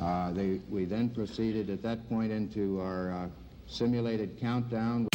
Uh, they, we then proceeded at that point into our uh, simulated countdown.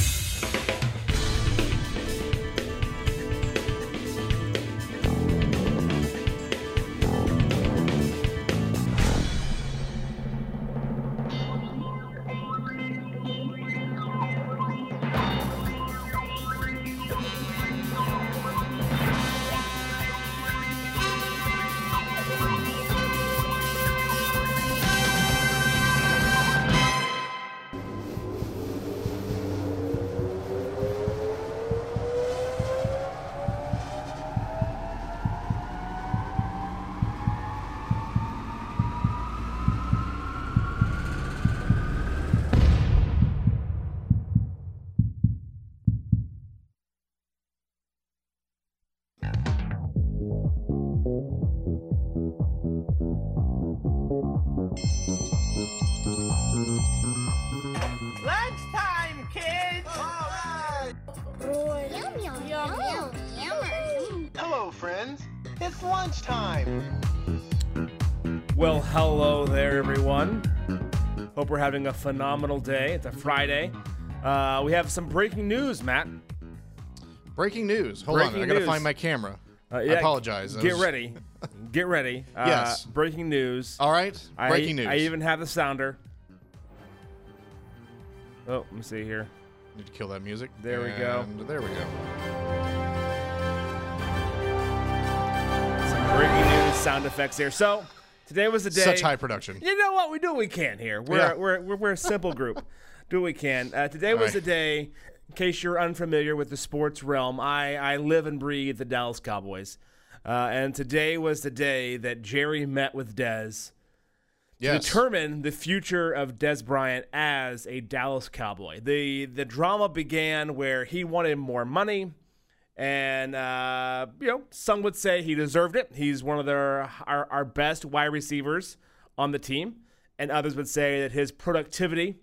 Having a phenomenal day. It's a Friday. Uh, we have some breaking news, Matt. Breaking news. Hold Breaking on, I gotta find my camera. Uh, I yeah, apologize. I Get was- ready. Get ready. Uh, Yes. Breaking news. All right. I- Breaking news. I even have the sounder. Oh, let me see here. need to kill that music. There we go. There we go. Some breaking news sound effects here. So, today was the day. Such high production. You know what? We do what we can here. We're Yeah. we're, we're, we're a simple group. do what we can. Uh, today was right. the day. In case you're unfamiliar with the sports realm, I I live and breathe the Dallas Cowboys, uh, and today was the day that Jerry met with Dez to Yes. determine the future of Dez Bryant as a Dallas Cowboy. The the drama began where he wanted more money, and uh, you know some would say he deserved it. He's one of their our, our best wide receivers on the team, and others would say that his productivity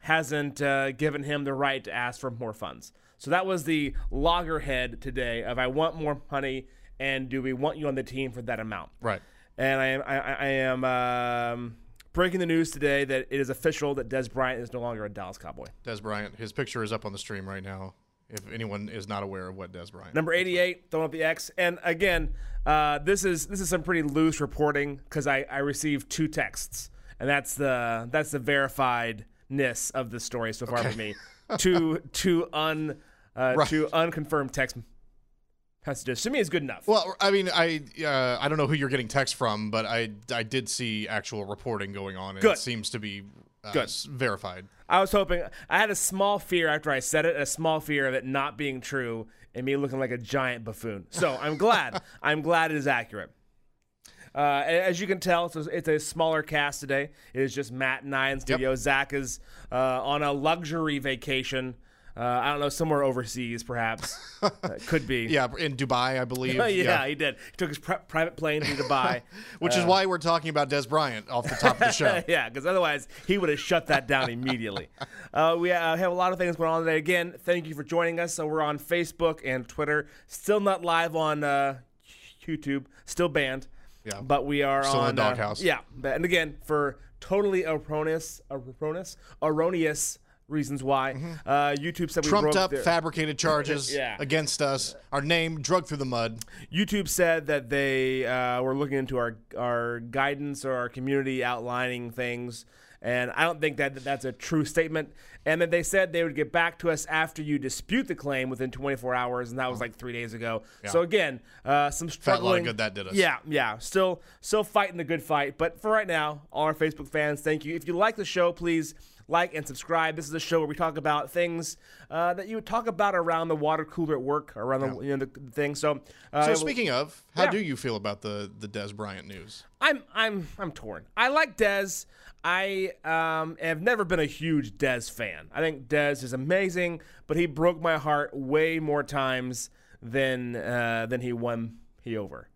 hasn't uh, given him the right to ask for more funds. So that was the loggerhead today of I want more money, and do we want you on the team for that amount? Right. And I am I, I I am um, breaking the news today that it is official that Dez Bryant is no longer a Dallas Cowboy. Dez Bryant. His picture is up on the stream right now. If anyone is not aware of what Dez Bryant. Number 88, throwing up the X. And again, uh, this is this is some pretty loose reporting because I, I received two texts, and that's the that's the verifiedness of the story so far for me. two two un uh, Right. two unconfirmed text messages to me is good enough. Well, I mean, I uh, I don't know who you're getting text from, but I I did see actual reporting going on, and Good. it seems to be uh, Good. verified. I was hoping I had a small fear after I said it, a small fear of it not being true and me looking like a giant buffoon. So I'm glad. I'm glad it is accurate. Uh, as you can tell, it's a, it's a smaller cast today. It is just Matt and I in studio. Zach is uh, on a luxury vacation. Uh, I don't know, somewhere overseas, perhaps. Uh, could be. Yeah, in Dubai, I believe. yeah, he did. He took his pri- private plane to Dubai. Which is why we're talking about Dez Bryant off the top of the show. yeah, because otherwise he would have shut that down immediately. Uh, we uh, have a lot of things going on today. Again, thank you for joining us. So we're on Facebook and Twitter. Still not live on uh, YouTube. Still banned. Yeah. But we are Still in on the uh, doghouse. yeah, and again for totally erroneous, erroneous, erroneous reasons why uh, YouTube said we Mm-hmm. Trumped up, their- fabricated charges Yeah. against us. Our name drugged through the mud. YouTube said that they uh, were looking into our our guidance or our community outlining things, and I don't think that that that's a true statement. And then they said they would get back to us after you dispute the claim within 24 hours, and that was like three days ago. So again, uh, some Felt a lot of good that did us. Yeah, yeah. Still, still fighting the good fight. But for right now, all our Facebook fans, thank you. If you like the show, please like and subscribe. This is a show where we talk about things uh, that you would talk about around the water cooler at work, around the you know the, thing. So, uh, So speaking of, how Yeah. do you feel about the the Dez Bryant news? I'm I'm I'm torn. I like Dez. I um, have never been a huge Dez fan. I think Dez is amazing, but he broke my heart way more times than uh, than he won he over.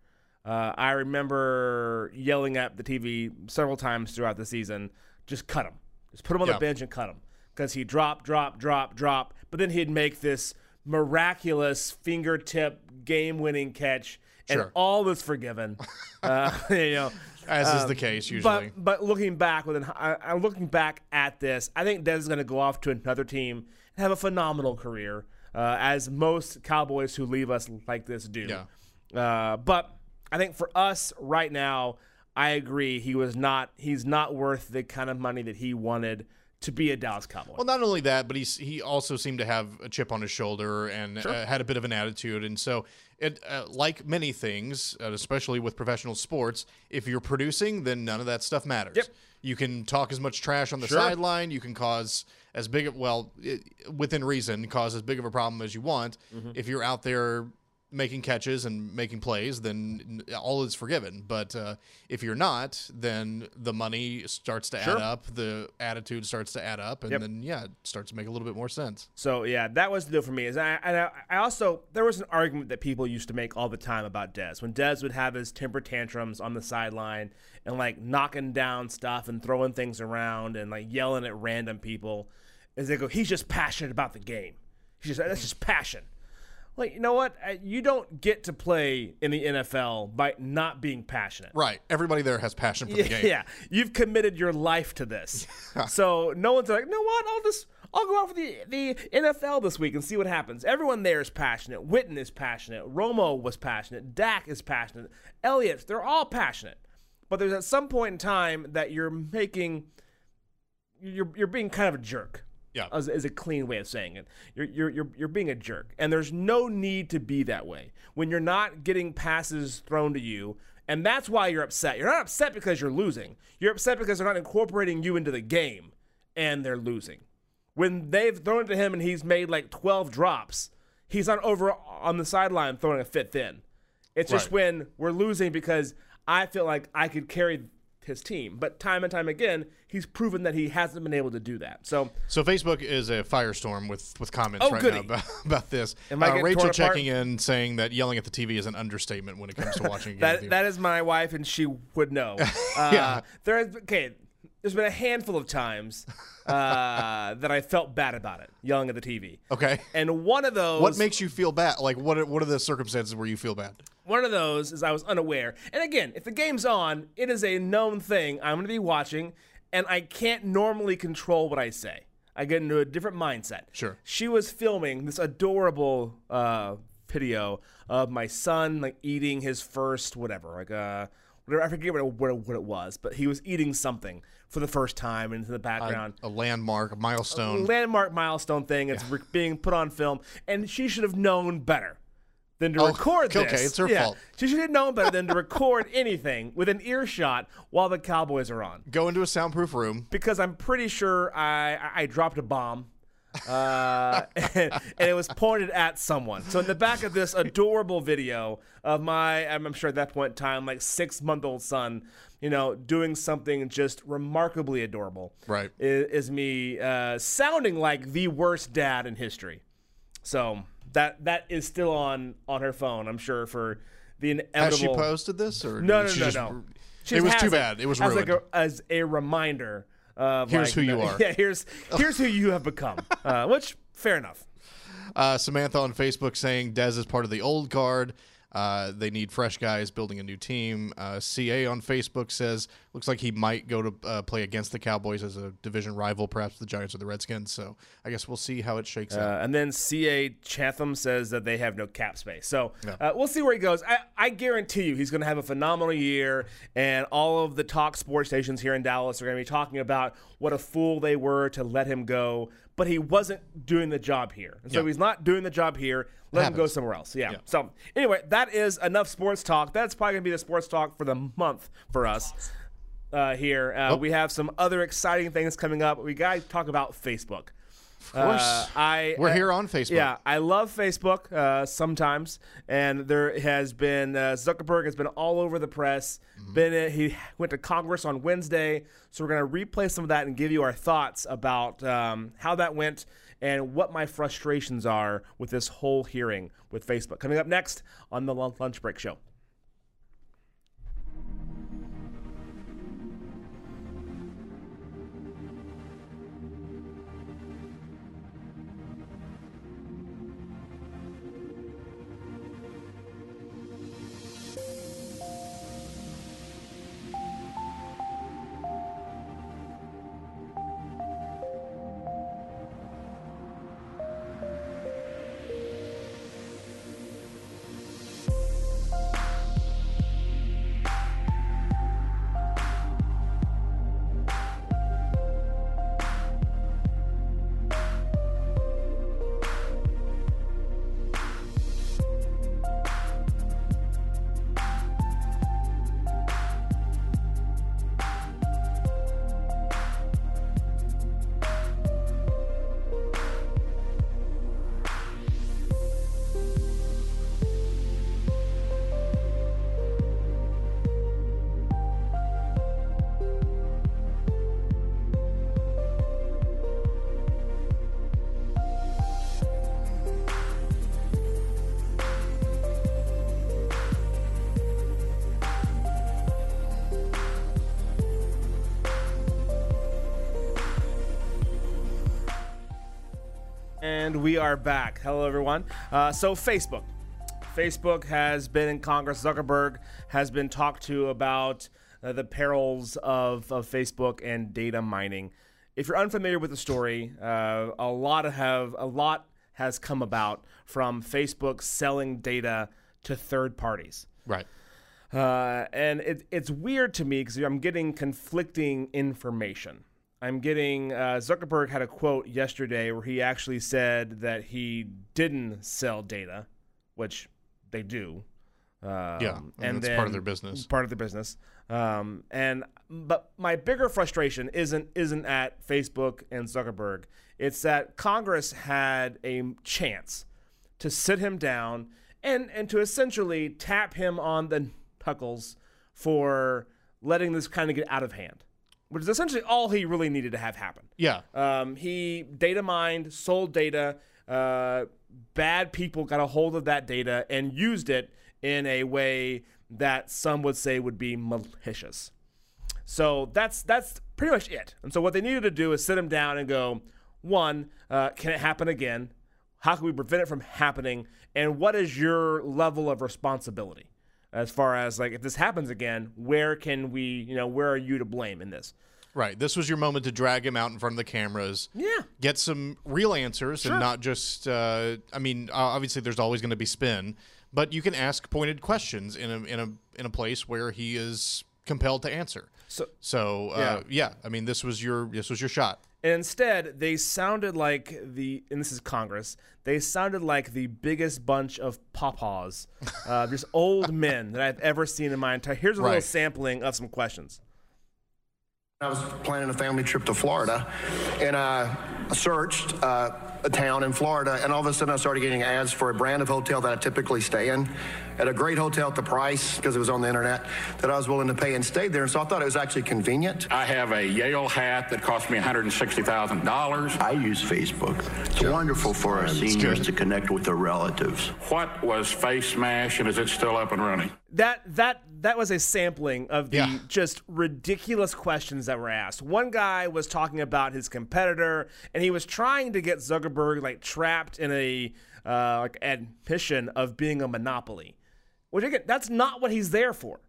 Uh, I remember yelling at the TV several times throughout the season, just cut him, just put him on Yeah. the bench and cut him, because he drop, drop, drop, drop, but then he'd make this miraculous fingertip game-winning catch, and Sure. all was forgiven. uh, you know, As is the case usually. But but looking back with an, I, I'm looking back at this, I think Dez is going to go off to another team and have a phenomenal career, uh, as most Cowboys who leave us like this do. Yeah. Uh, but I think for us right now, I agree he was not. He's not worth the kind of money that he wanted to be a Dallas Cowboy. Well, not only that, but he's he also seemed to have a chip on his shoulder and uh, had a bit of an attitude. And so, it uh, like many things, uh, especially with professional sports, if you're producing, then none of that stuff matters. Yep. You can talk as much trash on the Sure. sideline. You can cause as big of well, i within reason, cause as big of a problem as you want. Mm-hmm. If you're out there making catches and making plays, then all is forgiven. But uh, if you're not, then the money starts to Sure. add up, the attitude starts to add up, and Yep. then yeah, it starts to make a little bit more sense. So yeah, that was the deal for me. Is I, and I, I also there was an argument that people used to make all the time about Dez when Dez would have his temper tantrums on the sideline and like knocking down stuff and throwing things around and like yelling at random people. Is they go, he's just passionate about the game. He's just that's just passion. Like you know what? Uh, You don't get to play in the NFL by not being passionate. Right. Everybody there has passion for the game. Yeah, you've committed your life to this. so no one's like, you know what? I'll just I'll go out for the the NFL this week and see what happens. Everyone there is passionate. Witten is passionate. Romo was passionate. Dak is passionate. Elliott, they're all passionate. But there's at some point in time that you're making you're you're being kind of a jerk. Yeah. Is, is a clean way of saying it. You're, you're you're you're being a jerk, and there's no need to be that way when you're not getting passes thrown to you, and that's why you're upset. You're not upset because you're losing. You're upset because they're not incorporating you into the game, and they're losing. When they've thrown it to him and he's made like 12 drops, he's not over on the sideline throwing a fifth in. It's just when we're losing because I feel like I could carry his team. But time and time again, he's proven that he hasn't been able to do that. So So Facebook is a firestorm with with comments Oh, right goody. now about, about this. Am I Uh, getting Rachel torn apart? checking in saying that yelling at the TV is an understatement when it comes to watching a game. with that that is my wife, and she would know. Uh, Yeah. There has okay. There's been a handful of times uh, that I felt bad about it, yelling at the TV. okay. And one of those, What makes you feel bad? Like what? Are, what are the circumstances where you feel bad? One of those is I was unaware. And again, if the game's on, it is a known thing I'm going to be watching, and I can't normally control what I say. I get into a different mindset. Sure. She was filming this adorable uh, video of my son like eating his first whatever, like uh, whatever. I forget what it, what it, what it was, but he was eating something for the first time into the background A landmark, a milestone. landmark milestone thing. It's re- being put on film, and she should have known better than to Oh, record okay, it's her Yeah. fault. She should have known better than to record anything with an earshot while the Cowboys are on. Go into a soundproof room. Because I'm pretty sure I, I dropped a bomb. Uh, and, and it was pointed at someone. So in the back of this adorable video of my, I'm sure at that point in time, like six month old son, you know, doing something just remarkably adorable Right. is, is me uh, sounding like the worst dad in history. So that that is still on on her phone, I'm sure for the inevitable. Has she posted this or No, no, no, just- no. She It was too bad. It was as ruined. like a, as a reminder of Here's like, who you are. Yeah, here's here's who you have become. Uh, which fair enough. Uh, Samantha on Facebook saying Dez is part of the old guard. Uh, they need fresh guys building a new team. Uh, CA on Facebook says looks like he might go to uh, play against the Cowboys as a division rival, perhaps the Giants or the Redskins. So I guess we'll see how it shakes out. Uh, and then CA Chatham says that they have no cap space. So uh, we'll see where he goes. I, I guarantee you he's going to have a phenomenal year, and all of the talk sports stations here in Dallas are going to be talking about what a fool they were to let him go. But he wasn't doing the job here. And so Yeah. he's not doing the job here, let him go somewhere else. Yeah. Yeah. So anyway, that is enough sports talk. That's probably going to be the sports talk for the month for us uh, here. Uh, We have some other exciting things coming up. We got to talk about Facebook. Of course, Uh, I we're uh, here on Facebook. Yeah, I love Facebook uh, sometimes, and there has been uh, Zuckerberg has been all over the press. Mm-hmm. Been uh, he went to Congress on Wednesday, so we're gonna replay some of that and give you our thoughts about um, how that went and what my frustrations are with this whole hearing with Facebook. Coming up next on the Lunch Break Show. And we are back. Hello, everyone. Uh, so, Facebook. Facebook has been in Congress. Zuckerberg has been talked to about uh, the perils of, of Facebook and data mining. If you're unfamiliar with the story, uh, a lot have a lot has come about from Facebook selling data to third parties. Right. Uh, and it, it's weird to me because I'm getting conflicting information. I'm getting uh, Zuckerberg had a quote yesterday where he actually said that he didn't sell data, which they do. Um, Yeah, and that's part of their business. Part of their business. Um, and but my bigger frustration isn't isn't at Facebook and Zuckerberg. It's that Congress had a chance to sit him down and and to essentially tap him on the knuckles for letting this kind of get out of hand, which is essentially all he really needed to have happen. Yeah. Um, he data mined, sold data. Uh, bad people got a hold of that data and used it in a way that some would say would be malicious. So that's that's pretty much it. And so what they needed to do is sit him down and go, one, uh, can it happen again? How can we prevent it from happening? And what is your level of responsibility as far as like if this happens again? Where can we, you know, where are you to blame in this? Right. This was your moment to drag him out in front of the cameras. Yeah. Get some real answers Sure. and not just. Uh, I mean, obviously, there's always going to be spin, but you can ask pointed questions in a in a in a place where he is compelled to answer. So So uh, yeah. I mean, this was your this was your shot. And instead, they sounded like the, and this is Congress, they sounded like the biggest bunch of pawpaws, uh, just old men that I've ever seen in my entire. Here's a little sampling of some questions. I was planning a family trip to Florida, and I searched uh, a town in Florida, and all of a sudden I started getting ads for a brand of hotel that I typically stay in, at a great hotel at the price because it was on the internet that I was willing to pay, and stayed there. And so I thought it was actually convenient. I have a Yale hat that cost me $160,000. I use Facebook. It's wonderful for our seniors to connect with their relatives. What was FaceMash and is it still up and running? That that that was a sampling of the Yeah. just ridiculous questions that were asked. One guy was talking about his competitor, and he was trying to get Zuckerberg like trapped in a uh, like admission of being a monopoly, which again, that's not what he's there for.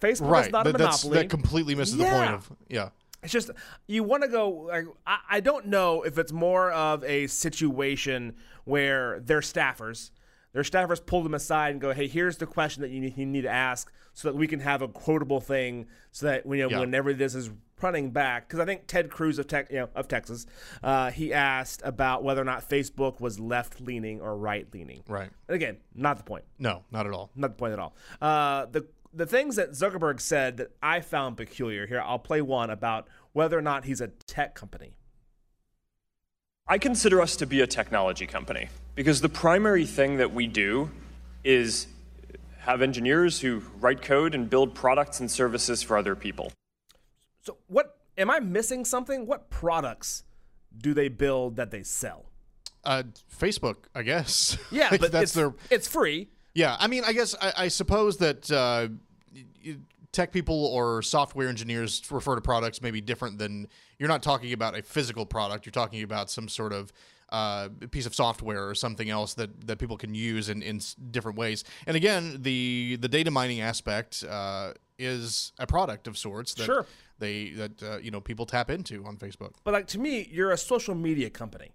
Facebook is not a That, that's, monopoly. that completely misses the point of yeah. It's just you want to go. Like, I, I don't know if it's more of a situation where their staffers, their staffers pull them aside and go, "Hey, here's the question that you need, you need to ask, so that we can have a quotable thing, so that you know Yeah. whenever this is running back." Because I think Ted Cruz of tech, you know, of Texas, uh, he asked about whether or not Facebook was left leaning or right leaning. Right. And again, not the point No, not at all. not the point at all. Uh, the the things that Zuckerberg said that I found peculiar here. I'll play one about whether or not he's a tech company. I consider us to be a technology company because the primary thing that we do is have engineers who write code and build products and services for other people. So what am I missing something? What products do they build that they sell? Uh, Facebook, I guess. Yeah, but that's it's, their it's free. Yeah, I mean, I guess I, I suppose that uh, tech people or software engineers refer to products maybe different than you're not talking about a physical product. You're talking about some sort of uh, piece of software or something else that, that people can use in, in different ways. And again, the the data mining aspect uh, is a product of sorts that Sure. they that uh, you know people tap into on Facebook. But like to me, you're a social media company.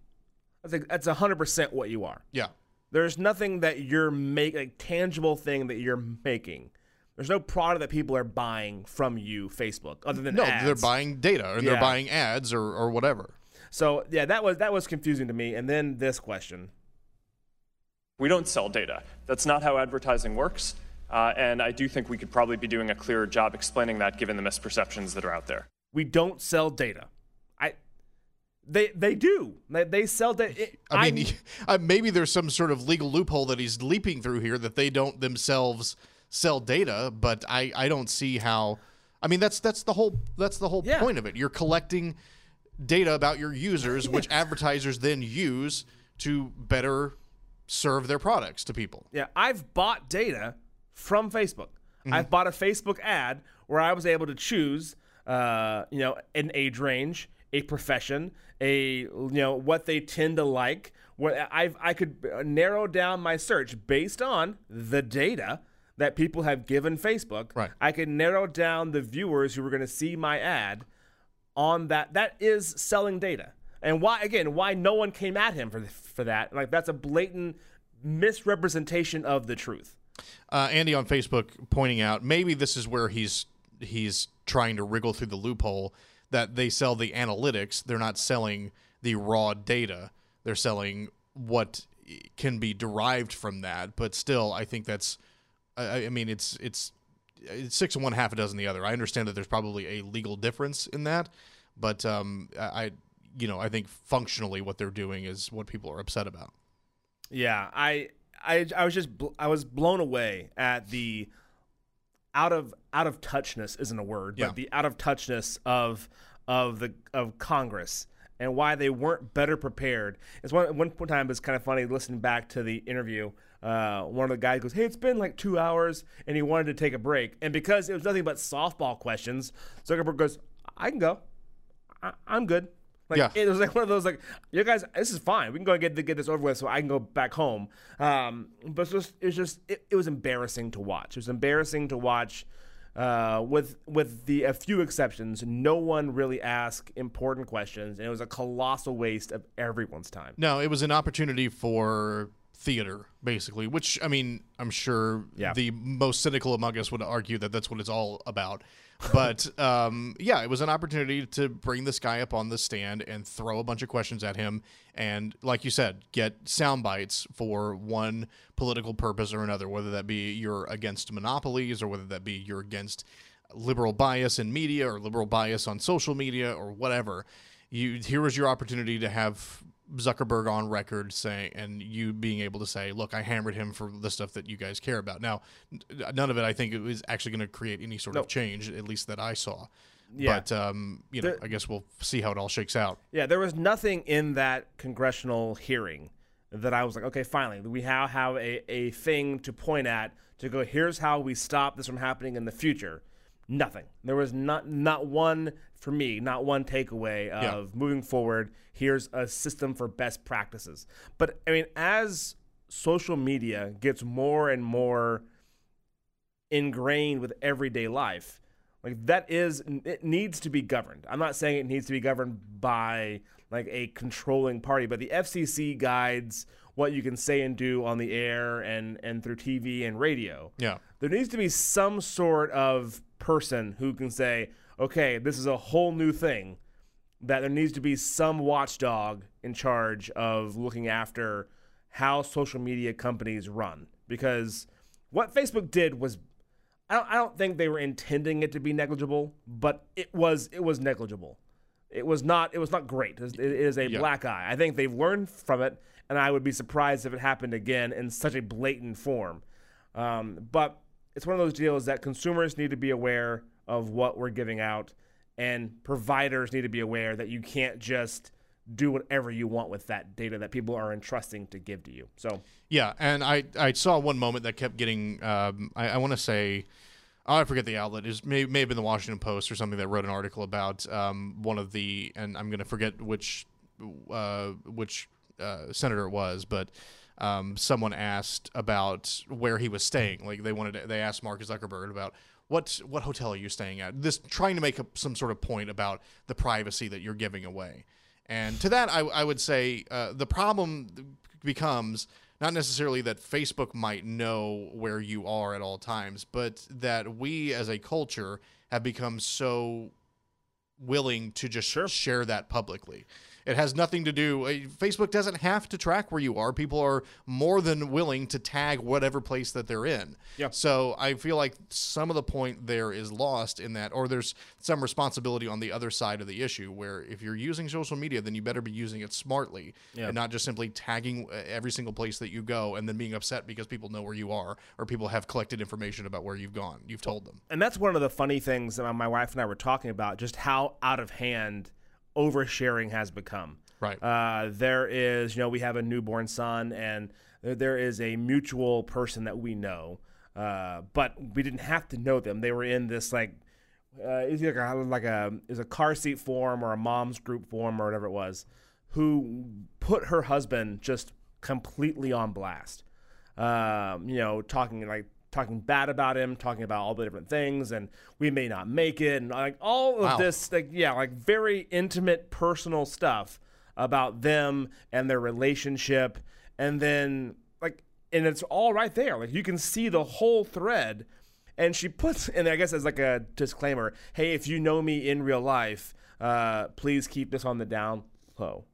I think that's hundred percent what you are. Yeah, There's nothing that you're make like tangible thing that you're making. There's no product that people are buying from you, Facebook, other than no, ads. they're buying data and Yeah. they're buying ads or, or whatever. So yeah, that was that was confusing to me. And then this question: We don't sell data. That's not how advertising works. Uh, and I do think we could probably be doing a clearer job explaining that given the misperceptions that are out there. We don't sell data. I they they do. They, they sell data. I mean, uh, maybe there's some sort of legal loophole that he's leaping through here that they don't themselves sell data, but I, I don't see how. I mean, that's that's the whole that's the whole Yeah. point of it. You're collecting data about your users, which advertisers then use to better serve their products to people. Yeah, I've bought data from Facebook. Mm-hmm. I've bought a Facebook ad where I was able to choose, uh, you know, an age range a profession, a you know what they tend to like. What I I could narrow down my search based on the data that people have given Facebook. Right. I could narrow down the viewers who were going to see my ad on that. That is selling data. And why again? Why no one came at him for for that? Like that's a blatant misrepresentation of the truth. Uh, Andy on Facebook pointing out maybe this is where he's he's trying to wriggle through the loophole that they sell the analytics. They're not selling the raw data. They're selling what can be derived from that. But still, I think that's. I, I mean, it's it's it's six and one, half a dozen the other. I understand that there's probably a legal difference in that, but um, I you know I think functionally what they're doing is what people are upset about. Yeah, I I I was just bl- I was blown away at the out of out of touchness isn't a word, Yeah. but the out of touchness of of the of Congress and why they weren't better prepared. It's one one time it's kind of funny listening back to the interview. Uh, one of the guys goes, "Hey, it's been like two hours," and he wanted to take a break, and because it was nothing but softball questions, Zuckerberg goes, "I can go, I- I'm good." Like Yeah. it was like one of those like you guys, this is fine. We can go and get get this over with, so I can go back home. Um, but it's just it was just it, it was embarrassing to watch. It was embarrassing to watch. Uh, with with the a few exceptions, no one really asked important questions, and it was a colossal waste of everyone's time. No, it was an opportunity for theater, basically. Which I mean, I'm sure Yeah. the most cynical among us would argue that that's what it's all about. But um, yeah, it was an opportunity to bring this guy up on the stand and throw a bunch of questions at him, and like you said, get sound bites for one political purpose or another, whether that be you're against monopolies or whether that be you're against liberal bias in media or liberal bias on social media or whatever. You here was your opportunity to have Zuckerberg on record saying, and you being able to say, "Look, I hammered him for the stuff that you guys care about." Now, none of it, I think, is actually going to create any sort No. of change, at least that I saw. Yeah. But um, you know, There- I guess we'll see how it all shakes out. Yeah, there was nothing in that congressional hearing that I was like, okay, finally, we now have a, a thing to point at to go, here's how we stop this from happening in the future. Nothing. There was not not one for me, not one takeaway of Yeah. moving forward. Here's a system for best practices. But I mean, as social media gets more and more ingrained with everyday life. Like that is it needs to be governed. I'm not saying it needs to be governed by like a controlling party, but the FCC guides what you can say and do on the air and and through TV and radio. Yeah. There needs to be some sort of person who can say, "Okay, this is a whole new thing." That there needs to be some watchdog in charge of looking after how social media companies run because what Facebook did was I don't, I don't think they were intending it to be negligible, but it was it was negligible. It was not it was not great. It is- it is a Yeah. black eye. I think they've learned from it, and I would be surprised if it happened again in such a blatant form. Um, but it's one of those deals that consumers need to be aware of what we're giving out, and providers need to be aware that you can't just do whatever you want with that data that people are entrusting to give to you. So Yeah, and I I saw one moment that kept getting um, I, I want to say oh, I forget the outlet is may, may have been the Washington Post or something that wrote an article about um, one of the and I'm going to forget which uh, which uh, senator it was, but um, someone asked about where he was staying. Like they wanted to, they asked Mark Zuckerberg about what what hotel are you staying at? This trying to make a, some sort of point about the privacy that you're giving away. And to that, I, I would say uh, the problem becomes not necessarily that Facebook might know where you are at all times, but that we as a culture have become so willing to just share that publicly. It has nothing to do. uh, Facebook doesn't have to track where you are. People are more than willing to tag whatever place that they're in. Yeah. So I feel like some of the point there is lost in that, or there's some responsibility on the other side of the issue where if you're using social media, then you better be using it smartly Yeah. and not just simply tagging uh, every single place that you go and then being upset because people know where you are or people have collected information about where you've gone. You've told them. and that's one of the funny things that my wife and I were talking about, just how out of hand oversharing has become. Right. Uh, there is, you know, we have a newborn son, and there- is a mutual person that we know, uh, but we didn't have to know them. They were in this like uh, is like a like a is a car seat forum or a mom's group forum or whatever it was, who put her husband just completely on blast. Um, you know, talking like talking bad about him, talking about all the different things, and we may not make it, and like all of Wow. this, like yeah, like very intimate, personal stuff about them and their relationship, and then like, and it's all right there. Like you can see the whole thread, and she puts, and I guess as like a disclaimer, hey, if you know me in real life, uh, please keep this on the down low.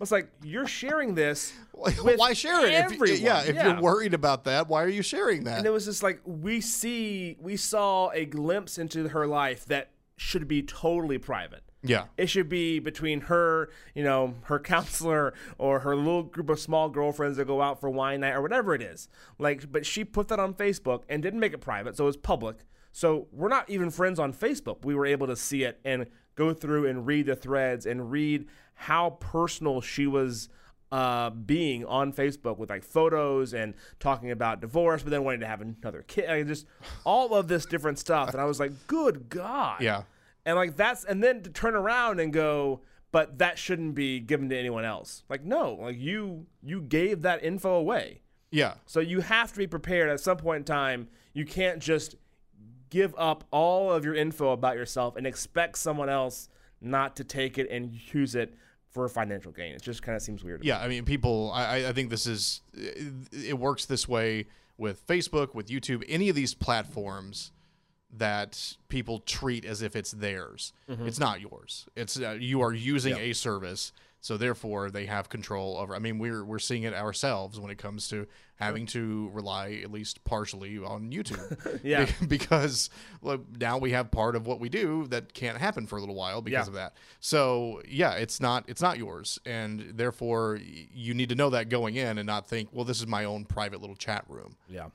It's like you're sharing this. why share it? If, yeah, if you're worried about that, why are you sharing that? And it was just like we see, we saw a glimpse into her life that should be totally private. yeah. It should be between her, you know, her counselor or her little group of small girlfriends that go out for wine night or whatever it is. Like, but she put that on Facebook and didn't make it private, so it was public. So we're not even friends on Facebook. We were able to see it and go through and read the threads and read how personal she was uh, being on Facebook with like photos and talking about divorce, but then wanting to have another kid. Like, just all of this different stuff. And I was like, good God. Yeah. And like that's and then to turn around and go, but that shouldn't be given to anyone else. Like no, like you you gave that info away. Yeah. So you have to be prepared at some point in time. You can't just give up all of your info about yourself and expect someone else not to take it and use it for a financial gain. It just kind of seems weird. to me. Yeah, I mean, people. I, I- think this is. It, it works this way with Facebook, with YouTube, any of these platforms that people treat as if it's theirs. It's not yours. It's uh, you are using a service, so therefore they have control over. I mean, we're we're seeing it ourselves when it comes to having to rely at least partially on YouTube. Yeah. Be- because look, now we have part of what we do that can't happen for a little while because Yeah. of that. So yeah, it's not it's not yours, and therefore you need to know that going in and not think, well, this is my own private little chat room. Yeah.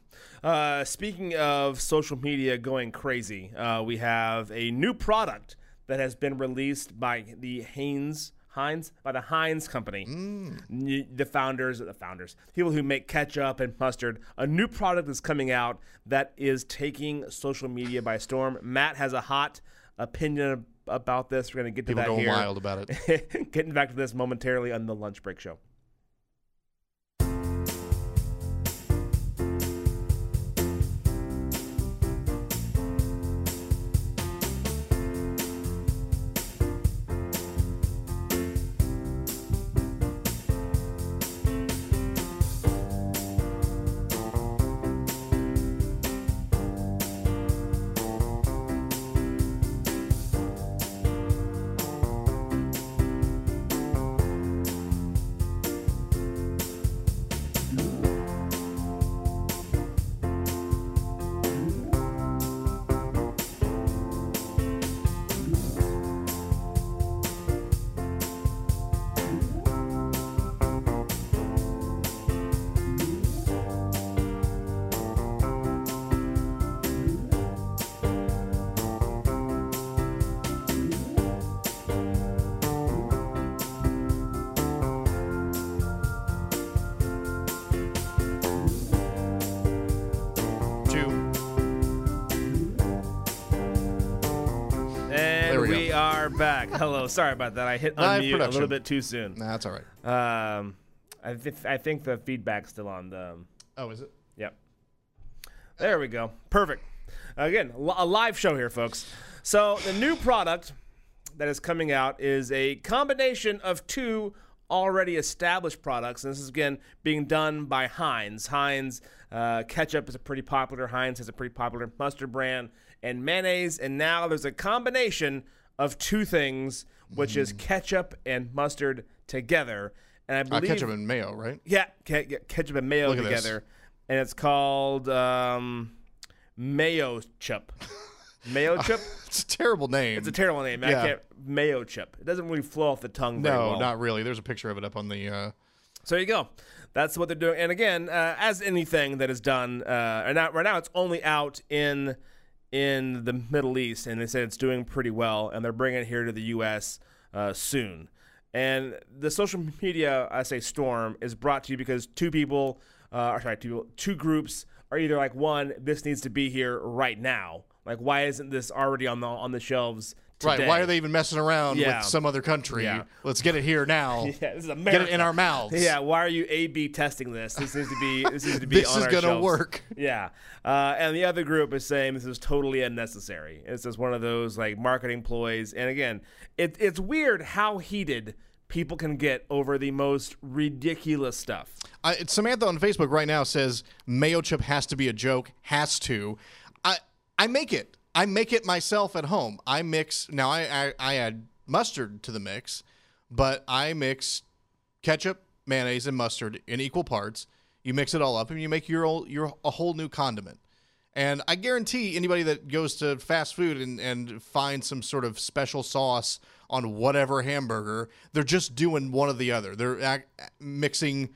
Uh, speaking of social media going crazy, uh, we have a new product that has been released by the Heinz. Heinz by the Heinz company, mm. N- the founders, the founders, people who make ketchup and mustard. A new product is coming out that is taking social media by storm. Matt has a hot opinion about this. We're going to get to People that going here. wild about it. Getting back to this momentarily on the lunch break show. Sorry about that. I hit Live unmute a little bit too soon. Nah, that's all right. Um, I, th- I think the feedback's still on the. Oh, is it? Yep. There we go. Perfect. Again, a live show here, folks. So the new product that is coming out is a combination of two already established products. And this is again being done by Heinz. Heinz uh, ketchup is a pretty popular. Heinz has a pretty popular mustard brand and mayonnaise. And now there's a combination of two things, which is ketchup and mustard together. And I Uh, believe ketchup and mayo, right? yeah, ke- ke- ketchup and mayo this. together, and it's called um, Mayo Chip. Mayo Chip. It's a terrible name. It's a terrible name. I Yeah. can't. Mayochup. It doesn't really flow off the tongue no, well. not really. There's a picture of it up on the. Uh, So there you go. That's what they're doing. And again, uh, as anything that is done, uh, and now, right now it's only out in in the Middle East, and they said it's doing pretty well, and they're bringing it here to the U.S. Uh, soon. And the social media, I say storm, is brought to you because two people, uh, or sorry, two two groups are either like one, this needs to be here right now. Like, why isn't this already on the on the shelves? Right. Why are they even messing around Yeah. with some other country? Yeah. Let's get it here now. Yeah, this is Get it in our mouths. Yeah, why are you A/B testing this? This needs to be. This needs to be. This on is gonna shelves. work. Yeah, uh, and the other group is saying this is totally unnecessary. It's just one of those like marketing ploys. And again, it, it's weird how heated people can get over the most ridiculous stuff. I, Samantha on Facebook right now says Mayochup has to be a joke. Has to. I I make it. I make it myself at home. I mix now. I I, I add mustard to the mix, but I mix ketchup, mayonnaise, and mustard in equal parts. You mix it all up, and you make your old, your a whole new condiment. And I guarantee anybody that goes to fast food and, and finds some sort of special sauce on whatever hamburger, they're just doing one or the other. They're ac- mixing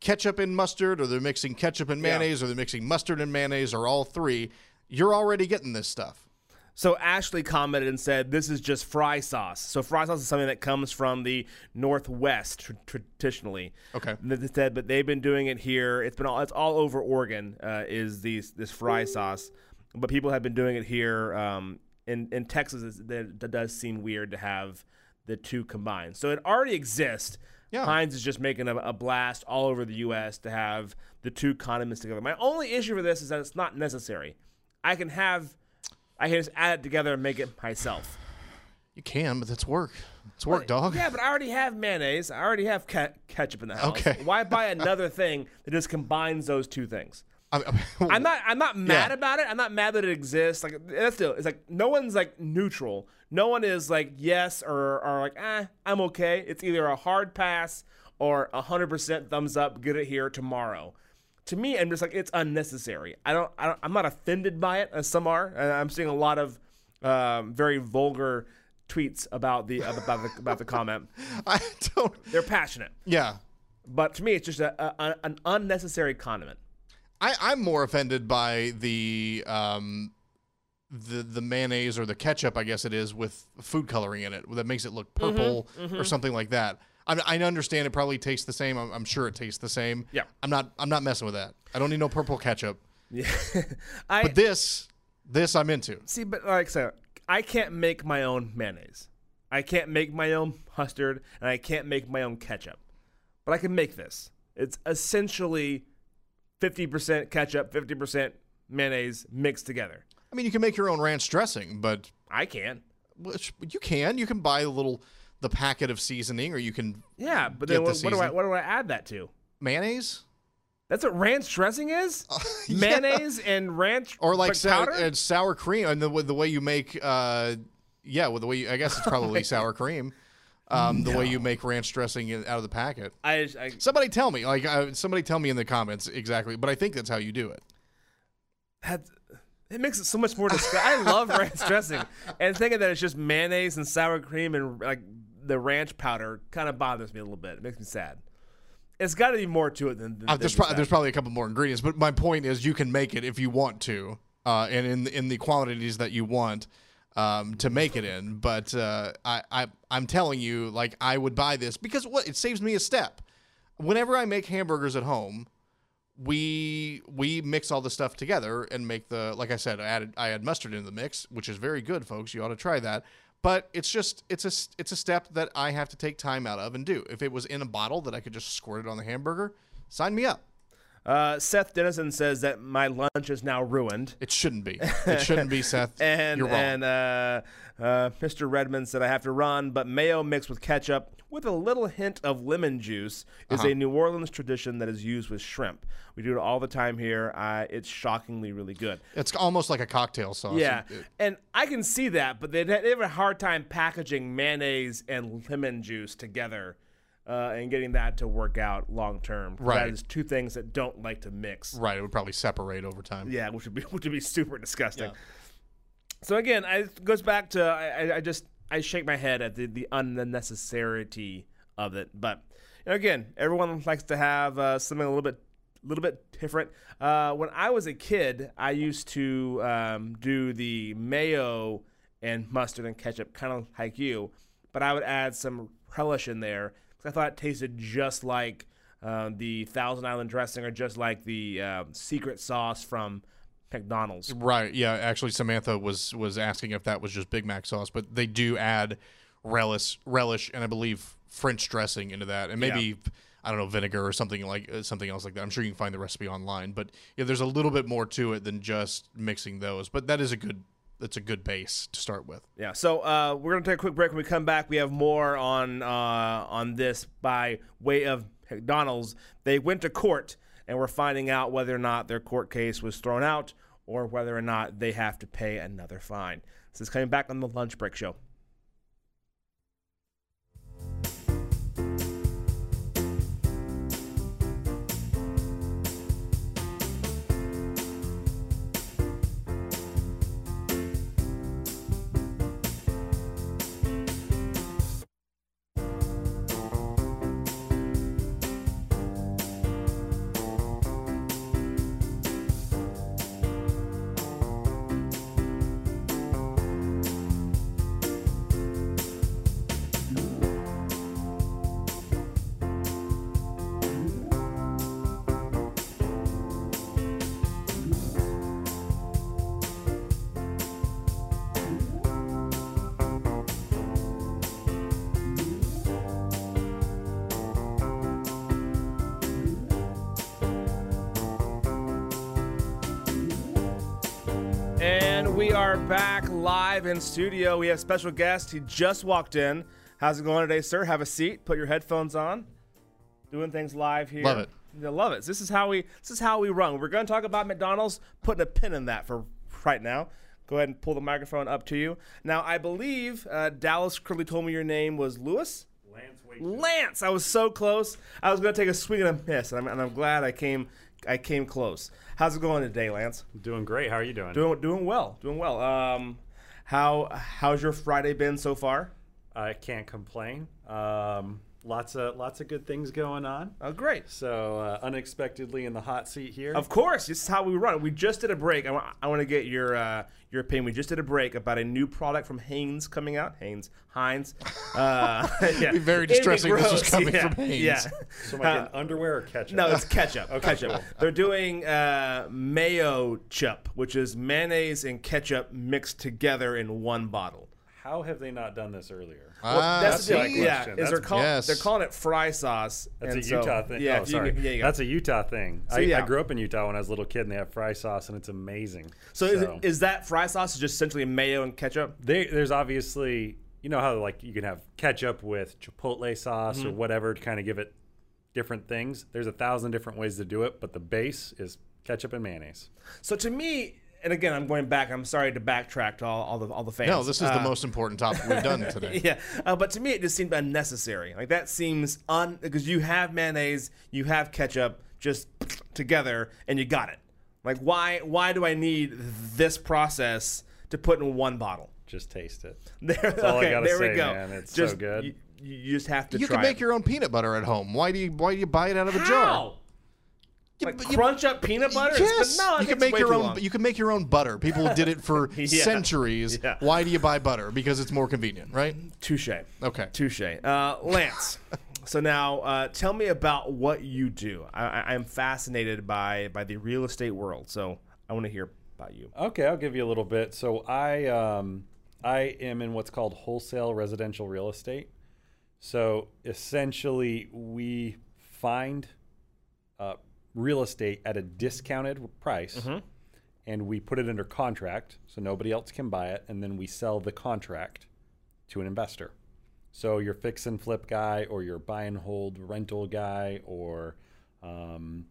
ketchup and mustard, or they're mixing ketchup and mayonnaise, or they're mixing mustard and mayonnaise, or all three. You're already getting this stuff. So Ashley commented and said, "This is just fry sauce." So fry sauce is something that comes from the Northwest tr- traditionally. Okay. They said, but they've been doing it here. It's been all it's all over Oregon. Uh, is these this fry sauce, but people have been doing it here um, in in Texas. That, that does seem weird to have the two combined. So it already exists. Yeah. Heinz is just making a, a blast all over the U.S. to have the two condiments together. My only issue for this is that it's not necessary. I can have, I can just add it together and make it myself. You can, but that's work. It's work, dog. Yeah, but I already have mayonnaise. I already have ke- ketchup in the house. Okay. Why buy another thing that just combines those two things? I'm not. I'm not mad Yeah. about it. I'm not mad that it exists. Like that's still. It's like no one's like neutral. No one is like yes or or like eh. I'm okay. It's either a hard pass or a hundred percent thumbs up. Get it here tomorrow. To me, I'm just like it's unnecessary. I don't. I don't I'm not offended by it as some are. I'm seeing a lot of um, very vulgar tweets about the about the about the comment. I don't. They're passionate, Yeah. but to me, it's just a, a, an unnecessary condiment. I, I'm more offended by the um, the the mayonnaise or the ketchup, I guess it is, with food coloring in it that makes it look Mm-hmm, purple or something like that. I, I understand it probably tastes the same. I'm, I'm sure it tastes the same. Yeah. I'm not. I'm not messing with that. I don't need no purple ketchup. Yeah, I But this, this I'm into. see, but like I said, I can't make my own mayonnaise. I can't make my own mustard, and I can't make my own ketchup. But I can make this. It's essentially fifty percent ketchup, fifty percent mayonnaise mixed together. I mean, you can make your own ranch dressing, but I can. which you can. You can buy a little the packet of seasoning, or you can Yeah, but then the what, what do I what do I add that to? mayonnaise. That's what ranch dressing is. yeah. Mayonnaise and ranch or like sour, and sour cream, and the with the way you make, uh, yeah, with the way you, I guess it's probably sour cream. Um, the way you make ranch dressing out of the packet. I, I Somebody tell me, like uh, somebody tell me in the comments exactly. But I think that's how you do it. that it makes it so much more disgusting. I love ranch dressing, and thinking that it's just mayonnaise and sour cream and like the ranch powder kind of bothers me a little bit. It makes me sad. It's got to be more to it than, than Uh, there's, than pro- that. there's probably a couple more ingredients, but my point is you can make it if you want to, uh, and in in the quantities that you want um, to make it in. But uh, I, I I'm telling you, like I would buy this because what it saves me a step. Whenever I make hamburgers at home, we we mix all the stuff together and make the like I said, I added I add mustard into the mix, which is very good, folks. You ought to try that. But it's just it's a it's a step that I have to take time out of and do. If it was in a bottle that I could just squirt it on the hamburger, sign me up. Uh, Seth Dennison says that my lunch is now ruined. It shouldn't be. It shouldn't be, Seth. And You're wrong. and uh, uh, Mr. Redmond said I have to run, but mayo mixed with ketchup with a little hint of lemon juice is Uh-huh. a New Orleans tradition that is used with shrimp. We do it all the time here. Uh, it's shockingly really good. it's almost like a cocktail sauce. Yeah, It- it- and I can see that, but they they have a hard time packaging mayonnaise and lemon juice together uh, and getting that to work out long term. Right. that is two things that don't like to mix. right. It would probably separate over time. Yeah, which would be which would be super disgusting. So again, I, it goes back to I, I- just I shake my head at the the unnecessarity of it. But you know, again, everyone likes to have uh, something a little bit a little bit different. Uh, when I was a kid, I used to um, do the mayo and mustard and ketchup, kind of like you, but I would add some relish in there I thought it tasted just like uh, the Thousand Island dressing or just like the uh, secret sauce from McDonald's. Right. Yeah. Actually, Samantha was was asking if that was just Big Mac sauce, but they do add relish, relish, and I believe French dressing into that, and maybe I don't know vinegar or something like uh, something else like that. I'm sure you can find the recipe online, but yeah, there's a little bit more to it than just mixing those. But that is a good that's a good base to start with. Yeah. So uh, we're gonna take a quick break. When we come back, we have more on uh, on this by way of McDonald's. They went to court, and we're finding out whether or not their court case was thrown out or whether or not they have to pay another fine. This is coming back on the lunch break show. In studio. We have special guest. He just walked in. How's it going today, sir? Have a seat. Put your headphones on. Doing things live here. Love it. I love it. This is how we. This is how we run. We're going to talk about McDonald's. Putting a pin in that for right now. Go ahead and pull the microphone up to you. Now, I believe uh, Dallas Curley told me your name was Lewis. Lance Lance, I was so close. I was going to take a swing and a miss, and I'm, and I'm glad I came. I came close. How's it going today, Lance? Doing great. How are you doing? Doing doing well. Doing well. Um, how how's your Friday been so far? I can't complain. Um, lots of lots of good things going on. Oh, great. So uh, unexpectedly in the hot seat here. Of course, this is how we run. We just did a break. I want, I want to get your uh, your opinion. We just did a break about a new product from Hanes coming out. Hanes, Heinz. Uh, yeah. Be very Anything distressing this was gross. coming yeah. from Hanes. Yeah. So am I getting underwear or ketchup? No, it's ketchup. Okay, ketchup. cool. They're doing uh, mayo chup, which is mayonnaise and ketchup mixed together in one bottle. How have they not done this earlier? Well, Ah, that's the my deal. Yeah, question. is they're, call, Yes. they're calling it fry sauce. That's and a so- Utah thing. Yeah, oh, if you sorry. can- yeah, you. That's a Utah thing. So, I, yeah. I grew up in Utah when I was a little kid, and they have fry sauce, and it's amazing. So, Is, is that fry sauce just essentially mayo and ketchup? they, there's obviously, you know how like you can have ketchup with chipotle sauce Mm-hmm. or whatever to kind of give it different things. There's a thousand different ways to do it, but the base is ketchup and mayonnaise. So to me, and again, I'm going back. I'm sorry to backtrack to all, all the all the fans. No, this is the Uh, most important topic we've done today. Yeah, uh, but to me, it just seemed unnecessary. Like that seems un because you have mayonnaise, you have ketchup, just together, and you got it. Like why why do I need this process to put in one bottle? Just taste it. There, all I gotta there we go. man. It's so good. You, you just have to You try can make it. your own peanut butter at home. Why do you why do you buy it out of a jar? How? You- Like you- crunch up peanut butter? Yes, no, you can make way your own. long. You can make your own butter. People did it for Yeah. centuries. Yeah. Why do you buy butter? Because it's more convenient, right? Touche. Okay. Touche. Uh, Lance. so now, uh, tell me about what you do. I, I, I'm fascinated by by the real estate world, so I want to hear about you. Okay, I'll give you a little bit. So I um, I am in what's called wholesale residential real estate. So essentially, we find uh, real estate at a discounted price, and we put it under contract so nobody else can buy it, and then we sell the contract to an investor. So your fix and flip guy, or your buy and hold rental guy, or um,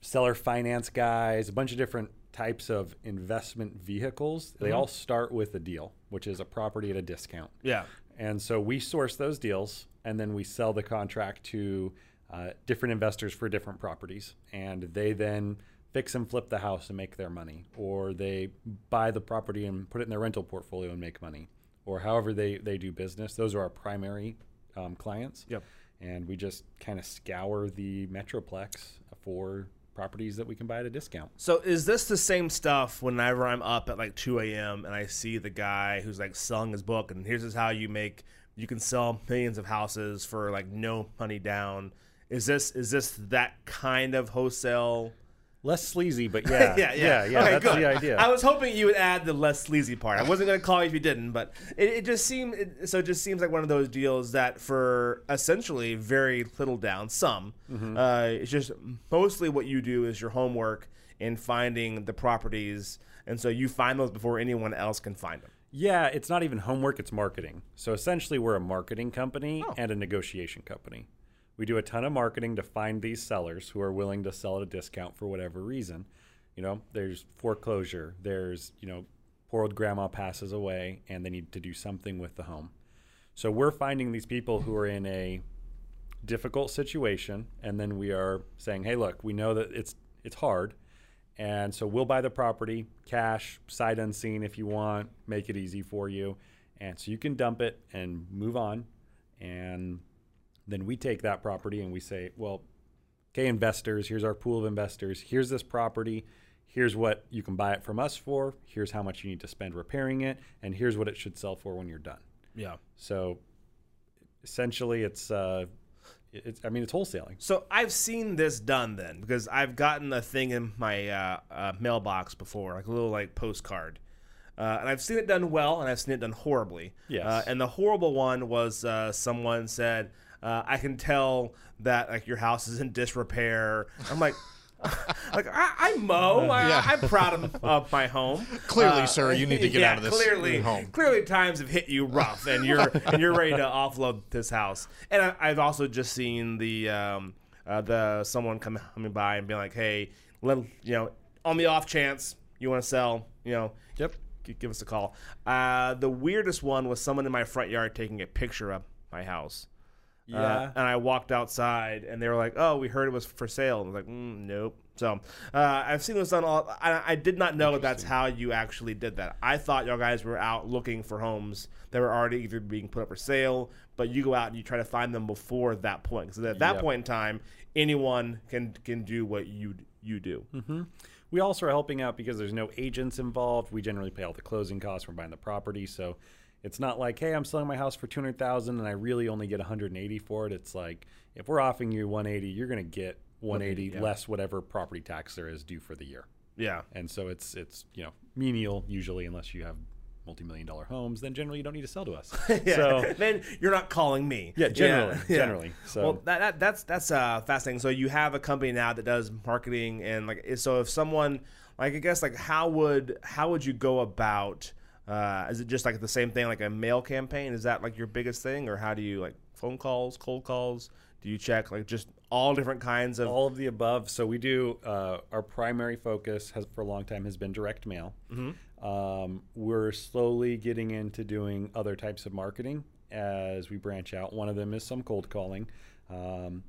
seller finance guys, a bunch of different types of investment vehicles. They all start with a deal, which is a property at a discount. Yeah. And so we source those deals and then we sell the contract to uh, different investors for different properties. And they then fix and flip the house and make their money, or they buy the property and put it in their rental portfolio and make money, or however they, they do business. Those are our primary um, clients. Yep. And we just kind of scour the Metroplex for properties that we can buy at a discount. So is this the same stuff whenever I'm up at like 2 a.m. and I see the guy who's like selling his book and here's how you make you can sell millions of houses for like no money down. Is this is this that kind of wholesale Less sleazy, but yeah, yeah, yeah, yeah. Okay, that's good. the idea. I was hoping you would add the less sleazy part. I wasn't going to call you if you didn't, but it, it just seemed it, so. It just seems like one of those deals that for essentially very little down, some. Mhm. Uh, it's just mostly what you do is your homework in finding the properties, and so you find those before anyone else can find them. Yeah, it's not even homework, it's marketing. So essentially, we're a marketing company Oh. and a negotiation company. We do a ton of marketing to find these sellers who are willing to sell at a discount for whatever reason. You know, there's foreclosure, there's, you know, poor old grandma passes away and they need to do something with the home. So we're finding these people who are in a difficult situation and then we are saying, "Hey, look, we know that it's it's hard." And so we'll buy the property, cash, sight unseen if you want, make it easy for you. And so you can dump it and move on. And then we take that property and we say, well, okay, investors, here's our pool of investors. Here's this property. Here's what you can buy it from us for. Here's how much you need to spend repairing it. And here's what it should sell for when you're done. Yeah. So essentially, it's, uh, it's I mean, it's wholesaling. So I've seen this done then because I've gotten a thing in my uh, uh, mailbox before, like a little like postcard, uh, and I've seen it done well and I've seen it done horribly. Yes. Uh, and the horrible one was uh, someone said, uh, "I can tell that like your house is in disrepair." I'm like. like I, I mow, I, Yeah. I'm proud of, of my home. Clearly, sir, you need to get yeah, out of this Clearly, home. clearly times have hit you rough, and you're and you're ready to offload this house. And I, I've also just seen the um, uh, the someone come- coming by and being like, "Hey, let you know, on the off chance you want to sell, you know, yep, give us a call." Uh, the weirdest one was someone in my front yard taking a picture of my house. Uh, Yeah. and I walked outside, and they were like, "Oh, we heard it was for sale." And I was like, mm, "Nope." So uh, I've seen this done all. I, I did not know that's how you actually did that. I thought y'all guys were out looking for homes that were already either being put up for sale, but you go out and you try to find them before that point. So at that Yep. point in time, anyone can can do what you you do. hmm We also are helping out because there's no agents involved. We generally pay all the closing costs from buying the property, so it's not like, hey, I'm selling my house for two hundred thousand and I really only get 180 for it. It's like if we're offering you 180, you're going to get 180 yeah. less whatever property tax there is due for the year. Yeah. and so it's it's you know menial usually unless you have multi-million dollar homes. Then generally you don't need to sell to us. yeah. So then you're not calling me. Yeah, generally, generally. So well, that, that that's that's uh, fascinating. So you have a company now that does marketing and like so if someone like I guess like how would how would you go about? Uh, is it just like the same thing like a mail campaign? Is that like your biggest thing, or how do you like phone calls, cold calls? Do you check like just all different kinds of all of the above. So we do. Uh, our primary focus has for a long time has been direct mail. Mhm. Um, we're slowly getting into doing other types of marketing as we branch out. One of them is some cold calling. Um,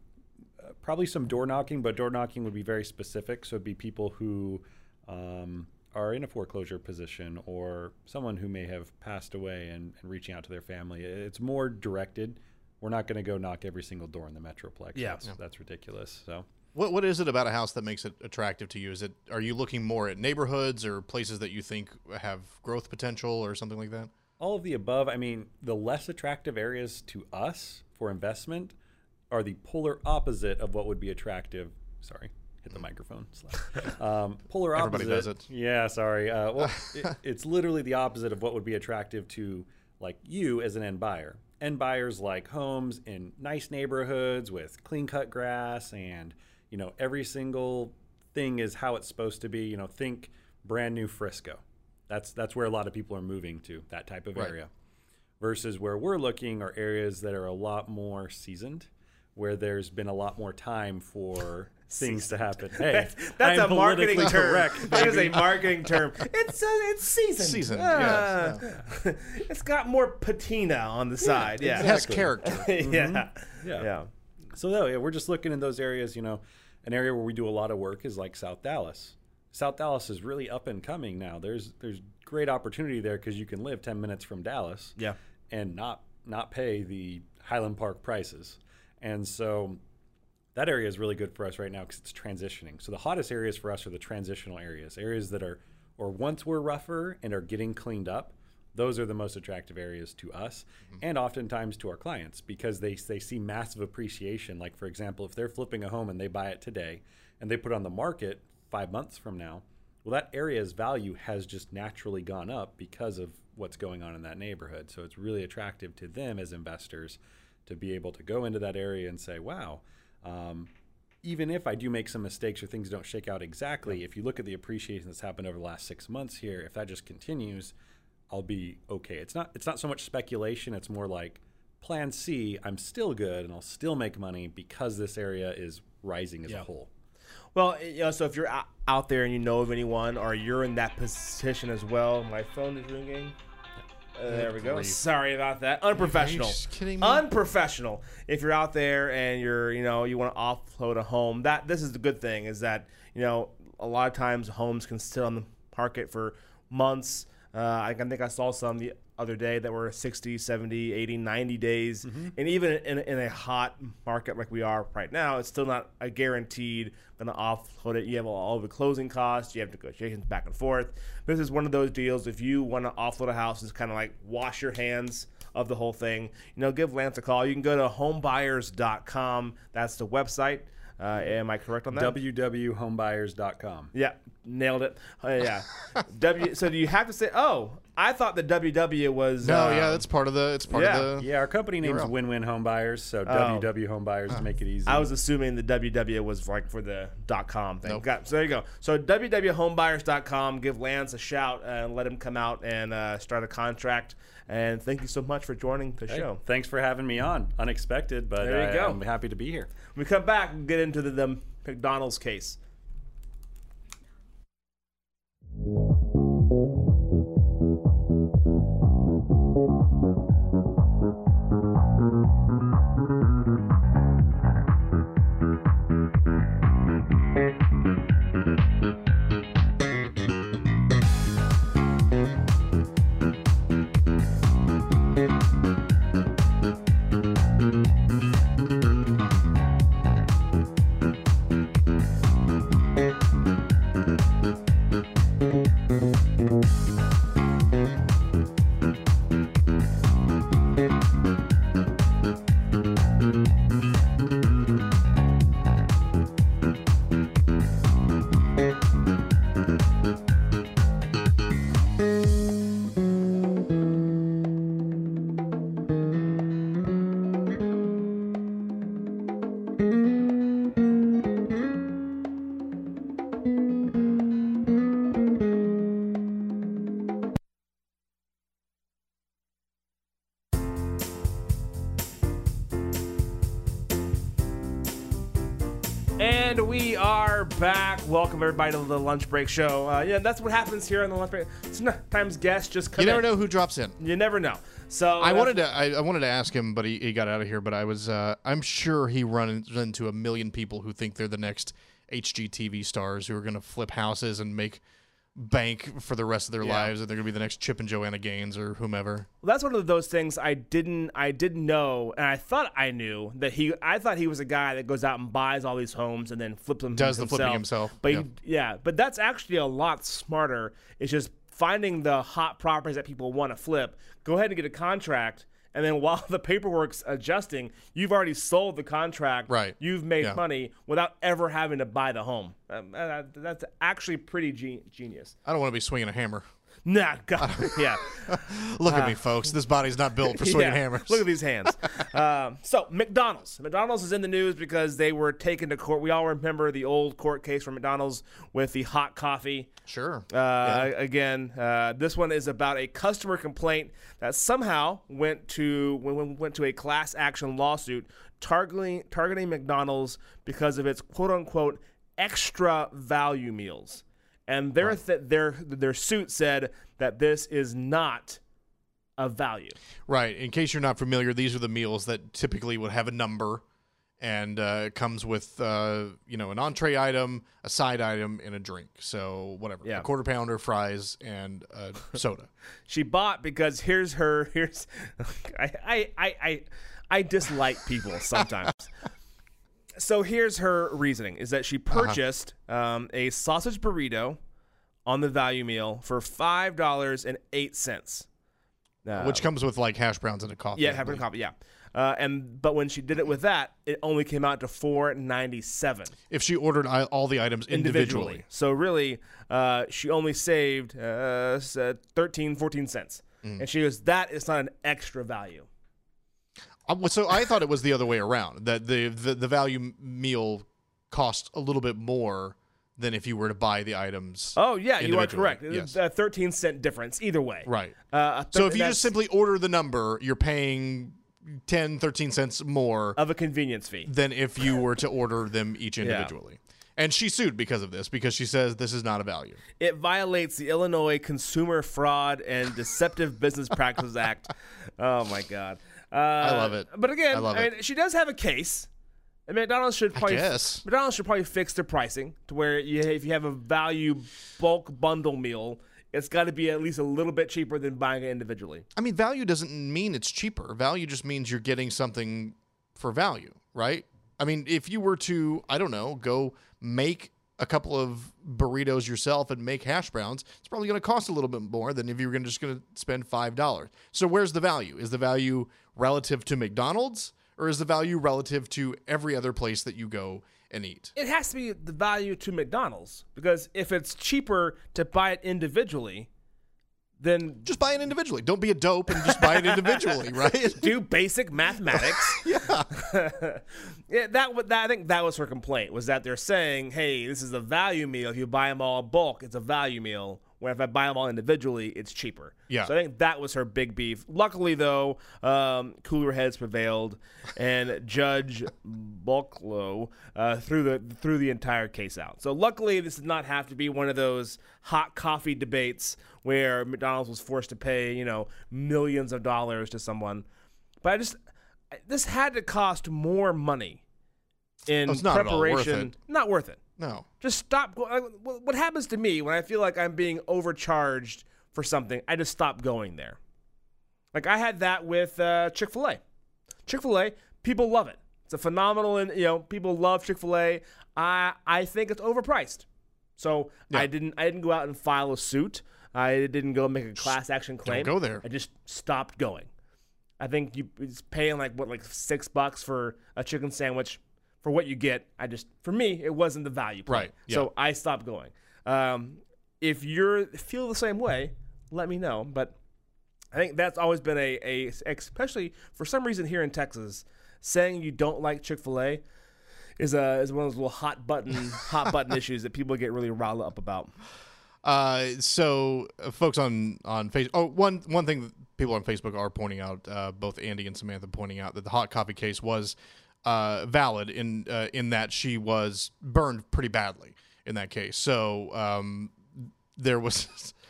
probably some door knocking, but door knocking would be very specific. So it'd be people who um, are in a foreclosure position or someone who may have passed away and, and reaching out to their family. It's more directed. We're not going to go knock every single door in the Metroplex. Yeah. That's, Yeah. that's ridiculous. So. What what is it about a house that makes it attractive to you? Is it are you looking more at neighborhoods or places that you think have growth potential or something like that? All of the above. I mean, the less attractive areas to us for investment are the polar opposite of what would be attractive. Sorry, hit the microphone. Um, polar opposite. Everybody does it. Yeah, sorry. Uh, well, it, it's literally the opposite of what would be attractive to like you as an end buyer. End buyers like homes in nice neighborhoods with clean cut grass and you know every single thing is how it's supposed to be. You know, think brand new Frisco. That's that's where a lot of people are moving to that type of Right. area. Versus where we're looking are areas that are a lot more seasoned, where there's been a lot more time for things to happen. Hey, that's, that's I'm a marketing term. correct, that is a marketing term. It's uh, it's seasoned. Seasoned, Uh, yes, it's got more patina on the side. Yeah, It has character. yeah. Mhm. yeah, Yeah. So no, yeah, we're just looking in those areas. You know, an area where we do a lot of work is like South Dallas. South Dallas is really up and coming now. There's there's great opportunity there because you can live ten minutes from Dallas. Yeah. and not not pay the Highland Park prices. And so that area is really good for us right now because it's transitioning. So the hottest areas for us are the transitional areas, areas that are or once were rougher and are getting cleaned up. Those are the most attractive areas to us mm-hmm. and oftentimes to our clients because they, they see massive appreciation. Like, for example, if they're flipping a home and they buy it today and they put it on the market five months from now, well, that area's value has just naturally gone up because of what's going on in that neighborhood. So it's really attractive to them as investors to be able to go into that area and say, wow, um, even if I do make some mistakes or things don't shake out exactly, if you look at the appreciation that's happened over the last six months here, if that just continues, I'll be okay. It's not it's not so much speculation. It's more like plan C. I'm still good and I'll still make money because this area is rising as Yeah. a whole. Well, you know, so if you're out there and you know of anyone, or you're in that position as well, my phone is ringing. Uh, there we go. Sorry about that. Unprofessional. just kidding me? Unprofessional. If you're out there and you're, you know, you want to offload a home, that this is the good thing is that you know a lot of times homes can sit on the market for months. Uh, I can think I saw some the other day that were 60, 70, 80, 90 days. And even in, in a hot market like we are right now, it's still not a guaranteed going to offload it. You have all the closing costs, you have negotiations back and forth. This is one of those deals. If you want to offload a house, it's kind of like wash your hands of the whole thing. You know, give Lance a call. You can go to homebuyers.com. That's the website. Uh, am I correct on that? www.homebuyers.com. Yeah, nailed it. Uh, yeah. w. So do you have to say? Oh, I thought the WW was. No, uh, yeah, that's part of the. It's part yeah. of the. Yeah, our company name's URL. Win Win Home Buyers, so Oh. WW Home Buyers to make it easy. I was assuming the WW was like for the .com thing. Nope. Got, so there you go. So www.homebuyers.com. Give Lance a shout and let him come out and uh, start a contract. And thank you so much for joining the Hey, show. Thanks for having me on. Unexpected, but There you I, go. I'm happy to be here. When we come back, we'll get into the, the McDonald's case. Back. Welcome everybody to the lunch break show. Uh, yeah, that's what happens here on the lunch break. Sometimes guests just come You never in. know who drops in. You never know. So I that's- wanted to. I, I wanted to ask him, but he, he got out of here. But I was. Uh, I'm sure he runs into a million people who think they're the next HGTV stars who are going to flip houses and make bank for the rest of their Yeah. lives, and they're going to be the next Chip and Joanna Gaines or whomever. Well, that's one of those things I didn't I didn't know, and I thought I knew that he. I thought he was a guy that goes out and buys all these homes and then flips them. Does the flipping himself, But yeah. he- yeah, but that's actually a lot smarter. It's just finding the hot properties that people want to flip. Go ahead and get a contract. And then while the paperwork's adjusting, you've already sold the contract. Right. You've made Yeah. money without ever having to buy the home. Um, uh, that's actually pretty ge- genius. I don't want to be swinging a hammer. Nah, God, yeah. Look at me, folks. This body's not built for swinging Uh, Yeah, hammers. Look at these hands. um, so McDonald's. McDonald's is in the news because they were taken to court. We all remember the old court case from McDonald's with the hot coffee. Sure. Uh, Again, uh, this one is about a customer complaint that somehow went to went to a class action lawsuit targeting targeting McDonald's because of its quote unquote extra value meals, and their th- their their suit said that this is not a value. Right. In case you're not familiar, these are the meals that typically would have a number, and uh, it comes with uh, you know an entree item, a side item, and a drink. So whatever, Yeah. a quarter pounder, fries, and a soda. she bought because here's her here's I I I I, I dislike people sometimes. So here's her reasoning is that she purchased um, a sausage burrito on the value meal for five dollars and eight cents. Uh, Which comes with like hash browns and a coffee. yeah, having believe. coffee, yeah. Uh, and but when she did it with that, it only came out to four ninety seven If she ordered all the items individually. So really, uh, she only saved uh, uh, 13, 14 cents. Mm. And she goes, that is not an extra value. So I thought it was the other way around that the, the the value meal cost a little bit more than if you were to buy the items. Oh yeah, you are correct. Yes. A thirteen cent difference either way. Right. Uh, So if you just simply order the number, you're paying 10, 13 cents more of a convenience fee. than if you were to order them each individually. Yeah. And she sued because of this because she says this is not a value. It violates the Illinois Consumer Fraud and Deceptive Business Practices Act. Oh my god. Uh, I love it. But again, I I it. she does have a case. And McDonald's should probably guess. McDonald's should probably fix their pricing to where you, if you have a value bulk bundle meal, it's got to be at least a little bit cheaper than buying it individually. I mean, value doesn't mean it's cheaper. Value just means you're getting something for value, right? I mean, if you were to, I don't know, go make a couple of burritos yourself and make hash browns, it's probably going to cost a little bit more than if you were just going to spend $5. So where's the value? Is the value relative to McDonald's or is the value relative to every other place that you go and eat? It has to be the value to McDonald's because if it's cheaper to buy it individually, then Just buy it individually. Don't be a dope and just buy it individually, right? do basic mathematics. yeah. yeah, that, that I think that was her complaint was that they're saying, "Hey, this is a value meal. If you buy them all bulk, it's a value meal. Where if I buy them all individually, it's cheaper." Yeah. So I think that was her big beef. Luckily, though, um, cooler heads prevailed, and Judge Bulklow uh, threw the threw the entire case out. So luckily, this did not have to be one of those hot coffee debates where McDonald's was forced to pay, you know, millions of dollars to someone. But I just this had to cost more money in Oh, it's not at all worth preparation. it. Not worth it. No. Just stop. What what happens to me when I feel like I'm being overcharged for something? I just stop going there. Like I had that with uh, Chick Fil A. Chick Fil A, people love it. It's a phenomenal, and you know, people love Chick Fil A. I I think it's overpriced. So I didn't I didn't go out and file a suit. I didn't go make a class action claim. go there. I just stopped going. I think you it's paying like what like six bucks for a chicken sandwich for what you get. I just for me it wasn't the value. Point. Right, yeah. So I stopped going. Um, if you're feel the same way, let me know. But I think that's always been a, a especially for some reason here in Texas, saying you don't like Chick Fil A is a is one of those little hot button hot button issues that people get really riled up about. Uh, so uh, folks on on Facebook. Oh, one one thing that people on Facebook are pointing out, uh, both Andy and Samantha pointing out that the hot coffee case was uh, valid in uh, in that she was burned pretty badly in that case. So um, there was.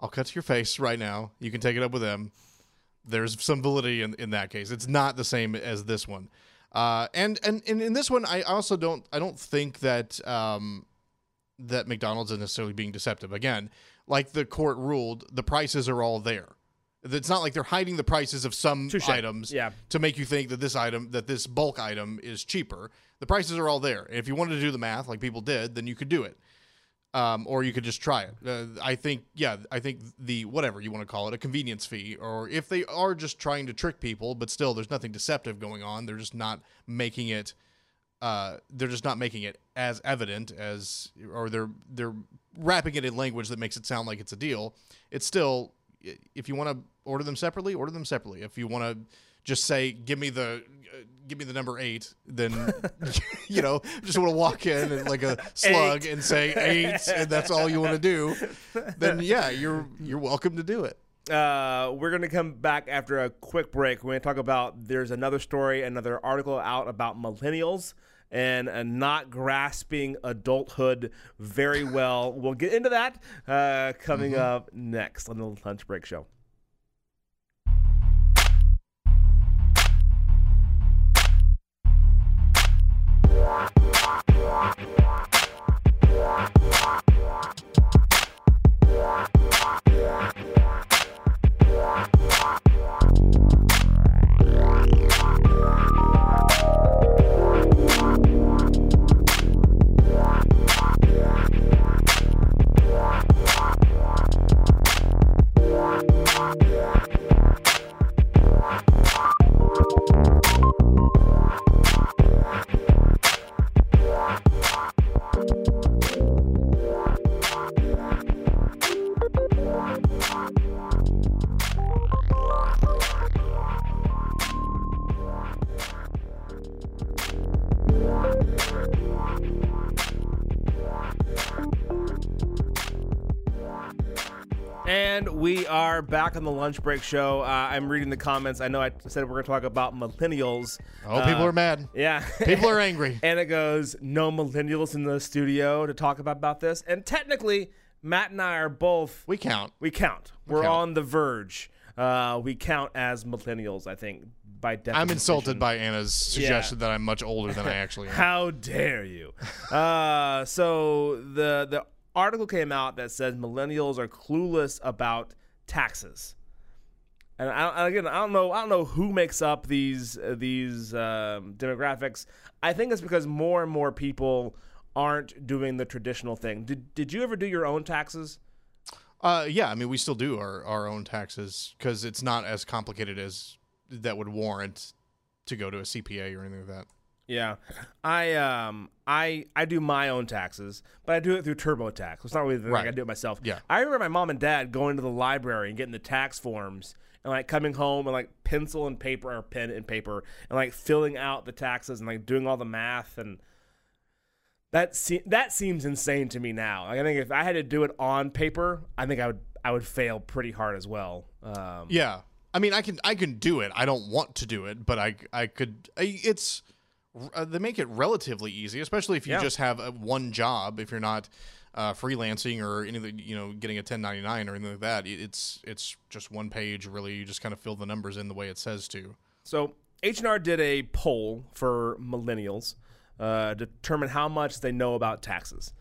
I'll cut to your face right now. You can take it up with them. There's some validity in, in that case. It's not the same as this one. Uh, and, and in this one, I also don't I don't think that um, that McDonald's is necessarily being deceptive. Again, like the court ruled, the prices are all there. It's not like they're hiding the prices of some Touche. items Yeah. to make you think that this item, that this bulk item is cheaper. The prices are all there. And if you wanted to do the math like people did, then you could do it. Um, or you could just try it. Uh, I think, yeah, I think the whatever you want to call it, a convenience fee, or if they are just trying to trick people, but still there's nothing deceptive going on. They're just not making it uh, they're just not making it as evident as, or they're they're wrapping it in language that makes it sound like it's a deal. It's still, if you want to order them separately, order them separately. If you want to just say, give me the, uh, give me the number eight, then you know, just want to walk in and like a slug and say eight, and that's all you want to do. Then yeah, you're you're welcome to do it. Uh, we're going to come back after a quick break. We're going to talk about there's another story, another article out about millennials and uh, not grasping adulthood very well. We'll get into that uh, coming up next on the Lunch Break Show. Are back on the lunch break show. Uh, I'm reading the comments. I know I said we're going to talk about millennials. Oh, people Uh, are mad. Yeah. People are angry. and it goes, no millennials in the studio to talk about, about this. And technically, Matt and I are both. We count. We count. We're count. on the verge. Uh, we count as millennials, I think, by definition. I'm insulted by Anna's suggestion Yeah. that I'm much older than I actually am. How dare you? uh, so the the article came out that says millennials are clueless about taxes. And I, again, I don't know. I don't know who makes up these uh, these um, demographics. I think it's because more and more people aren't doing the traditional thing. Did Did you ever do your own taxes? Uh, yeah, I mean, we still do our, our own taxes because it's not as complicated as that would warrant to go to a CPA or anything like that. Yeah, I um I I do my own taxes, but I do it through TurboTax. It's not really the thing. Right. I do it myself. Yeah. I remember my mom and dad going to the library and getting the tax forms and like coming home and like pencil and paper or pen and paper and like filling out the taxes and like doing all the math and that se- that seems insane to me now. Like I think if I had to do it on paper, I think I would I would fail pretty hard as well. Um, Yeah, I mean, I can I can do it. I don't want to do it, but I I could. I, it's uh, they make it relatively easy, especially if you Yeah. just have a, one job. If you're not uh, freelancing or anything, you know, getting a 1099 or anything like that. It's it's just one page. Really, you just kind of fill the numbers in the way it says to. So H&R did a poll for millennials, uh, determine how much they know about taxes,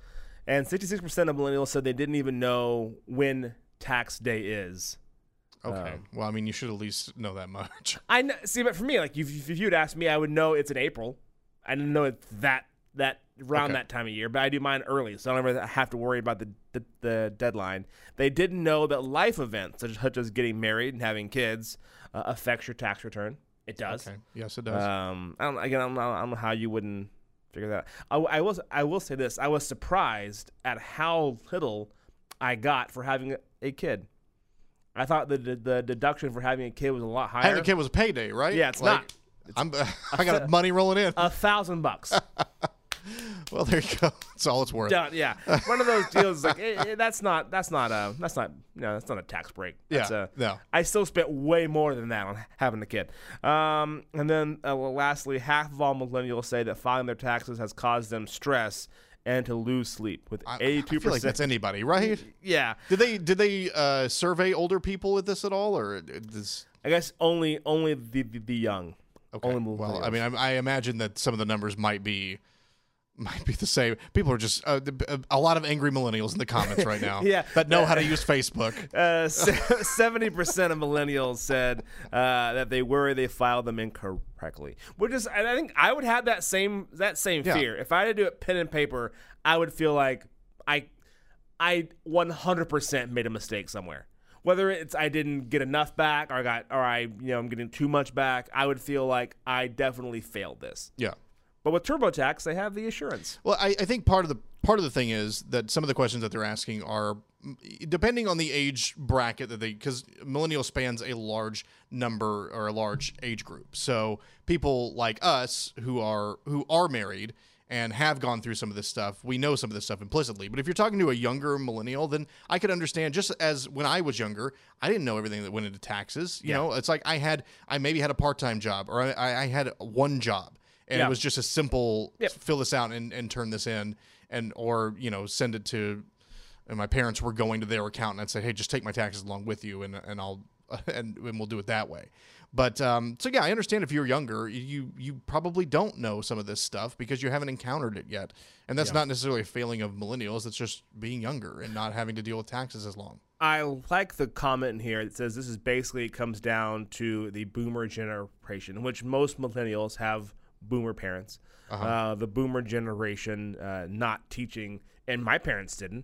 and 66% of millennials said they didn't even know when tax day is. Okay. well, I mean, you should at least know that much. I know, see, but for me, like if, if you'd asked me, I would know it's in April. I didn't know it's that that around Okay. that time of year, but I do mine early, so I don't ever have to worry about the, the the deadline. They didn't know that life events such as getting married and having kids uh, affects your tax return. It does. Okay. Yes, it does. Um, I don't again. I don't, know, I don't know how you wouldn't figure that. out. I, I was. I will say this. I was surprised at how little I got for having a kid. I thought the, the the deduction for having a kid was a lot higher. Having a kid was a payday, right? Yeah, it's Like, not. I'm, I got money rolling in. a thousand bucks. Well, there you go. That's all it's worth. Done. Yeah, one of those deals. Like eh, eh, that's not. That's not a. That's not. No, that's not a tax break. That's Yeah, A, no. I still spent way more than that on having a kid. Um, and then uh, well, lastly, half of all millennials say that filing their taxes has caused them stress and to lose sleep. With I, I eighty-two feel like percent. that's anybody, right? yeah. Did they did they uh, survey older people with this at all, or this? I guess only only the the, the young. Okay. Only well, I mean, I, I imagine that some of the numbers might be might be the same. People are just uh, a lot of angry millennials in the comments right now. Yeah. that know how to use Facebook. Uh, Seventy percent of millennials said uh, that they worry they filed them incorrectly, which is, I think I would have that same that same Yeah. fear. If I had to do it pen and paper, I would feel like I, I one hundred percent made a mistake somewhere. Whether it's I didn't get enough back, or I got, or I, you know, I'm getting too much back, I would feel like I definitely failed this. Yeah. But with TurboTax, they have the assurance. Well, I, I think part of the part of the thing is that some of the questions that they're asking are mm, depending on the age bracket that they because millennial spans a large number or a large age group. So people like us who are who are married and have gone through some of this stuff, we know some of this stuff implicitly. But if you're talking to a younger millennial, then I could understand just as when I was younger, I didn't know everything that went into taxes. You Yeah. know, it's like I had I maybe had a part time job or I, I had one job and Yeah. it was just a simple Yep. fill this out and, and turn this in and or you know send it to and my parents were going to their account and say hey just take my taxes along with you and and I'll and, and we'll do it that way but um, so yeah I understand if you're younger you you probably don't know some of this stuff because you haven't encountered it yet and that's not necessarily a failing of millennials it's just being younger and not having to deal with taxes as long I like the comment here that says this is basically it comes down to the boomer generation, which most millennials have boomer parents. Uh-huh. uh the boomer generation uh, not teaching, and my parents didn't.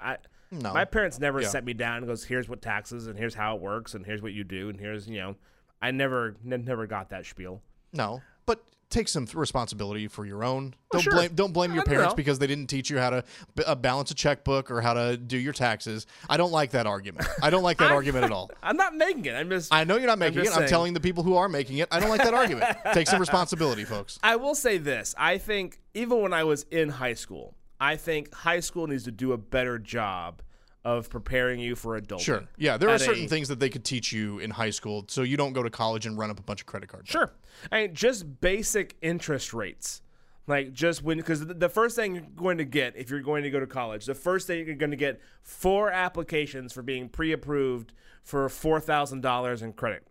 I, No. My parents never Yeah. set me down and goes, "Here's what taxes, and here's how it works, and here's what you do, and here's you know." I never, ne- never got that spiel. no but take some responsibility for your own don't sure. blame don't blame your parents because they didn't teach you how to b- uh, balance a checkbook or how to do your taxes i don't like that argument i don't like that argument at all I'm not making it. I'm just. I know you're not making it. just I'm telling the people who are making it. I don't like that argument. Take some responsibility, folks. I will say this. I think even when I was in high school, I think high school needs to do a better job of preparing you for adulthood. Sure. Yeah, there are certain a- things that they could teach you in high school, so you don't go to college and run up a bunch of credit cards. Sure. I mean, just basic interest rates. Like just when, because the first thing you're going to get if you're going to go to college, the first thing you're going to get four applications for being pre-approved for four thousand dollars in credit.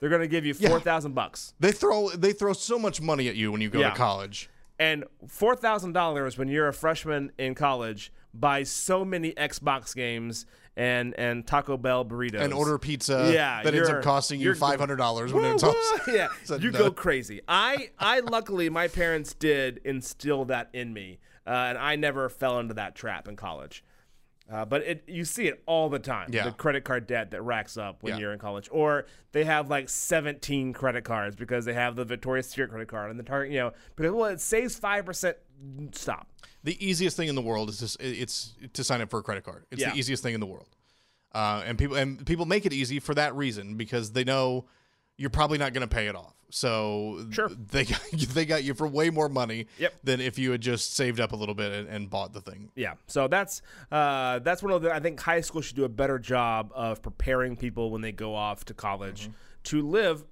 They're going to give you Yeah. four thousand bucks, They throw they throw so much money at you when you go Yeah. to college. And four thousand dollars when you're a freshman in college buys so many Xbox games and and Taco Bell burritos And order pizza Yeah, that ends up costing you five hundred dollars when it's all yeah, said you and go crazy. I, I luckily my parents did instill that in me, uh, and I never fell into that trap in college. Uh, but it, you see it all the time. Yeah. The credit card debt that racks up when Yeah. you're in college, or they have like 17 credit cards because they have the Victoria's Secret credit card and the Target. You know, because well, it saves five percent. Stop. The easiest thing in the world is just it's to sign up for a credit card. It's Yeah. the easiest thing in the world. Uh, and people and people make it easy for that reason because they know you're probably not going to pay it off. So Sure. they got, they got you for way more money Yep. than if you had just saved up a little bit and, and bought the thing. Yeah, so that's uh, that's one of the I think high school should do a better job of preparing people when they go off to college Mm-hmm. to live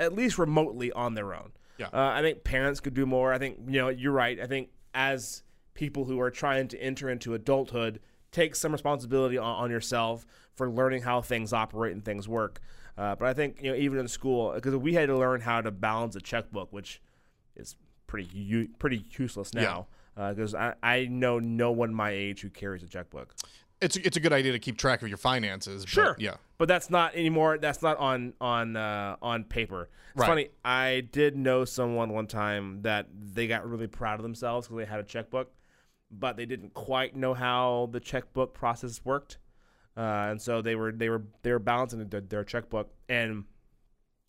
at least remotely on their own. Yeah. uh, I think parents could do more. I think you know you're right. I think as people who are trying to enter into adulthood, take some responsibility on, on yourself for learning how things operate and things work. Uh, but I think you know even in school because we had to learn how to balance a checkbook, which is pretty u- pretty useless now. Because I, I know no one my age who carries a checkbook. It's it's a good idea to keep track of your finances. but Sure. yeah. But that's not anymore. That's not on on uh, on paper. It's Right. funny. I did know someone one time that they got really proud of themselves because they had a checkbook, but they didn't quite know how the checkbook process worked, uh, and so they were they were they were balancing their, their checkbook, and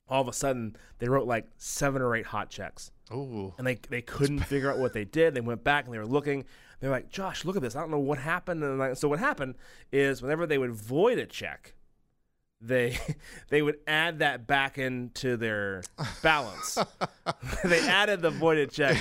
all of a sudden they wrote like seven or eight hot checks Oh. and they they couldn't figure out what they did. They went back and they were looking. They're like, Josh, look at this. I don't know what happened. And like, so what happened is whenever they would void a check, they they would add that back into their balance. they added the voided check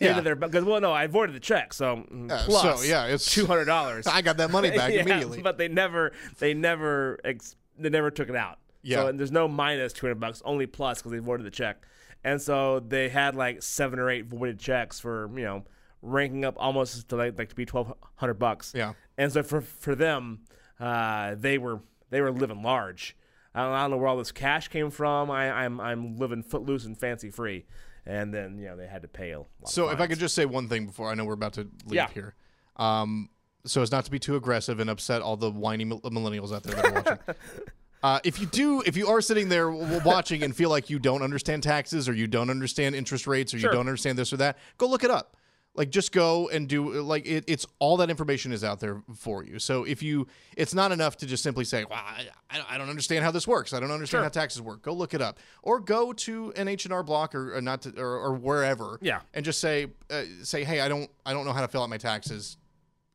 Yeah. their because well, no, I voided the check, so mm, Yeah, plus so, yeah, it's- two hundred dollars. I got that money back Yeah, immediately. But they never they never ex- they never took it out. Yeah. So and there's no minus two hundred bucks, only plus because they voided the check. And so they had like seven or eight voided checks for you know ranking up almost to like, like to be twelve hundred bucks. Yeah. And so for for them, uh, they were they were living large. I don't, I don't know where all this cash came from. I, I'm I'm living footloose and fancy free. And then you know they had to pay a lot. of So if I could just say one thing before I know we're about to leave Yeah. here, um, so as not to be too aggressive and upset all the whiny millennials out there that are watching. Uh, if you do, if you are sitting there watching and feel like you don't understand taxes or you don't understand interest rates or Sure. you don't understand this or that, go look it up. Like just go and do like it, it's all that information is out there for you. So if you, it's not enough to just simply say, "Well, I, I don't- understand how this works. I don't understand Sure. how taxes work." Go look it up, or go to an H and R Block or, or not to, or, or wherever, Yeah. and just say uh, say, "Hey, I don't I don't know how to fill out my taxes.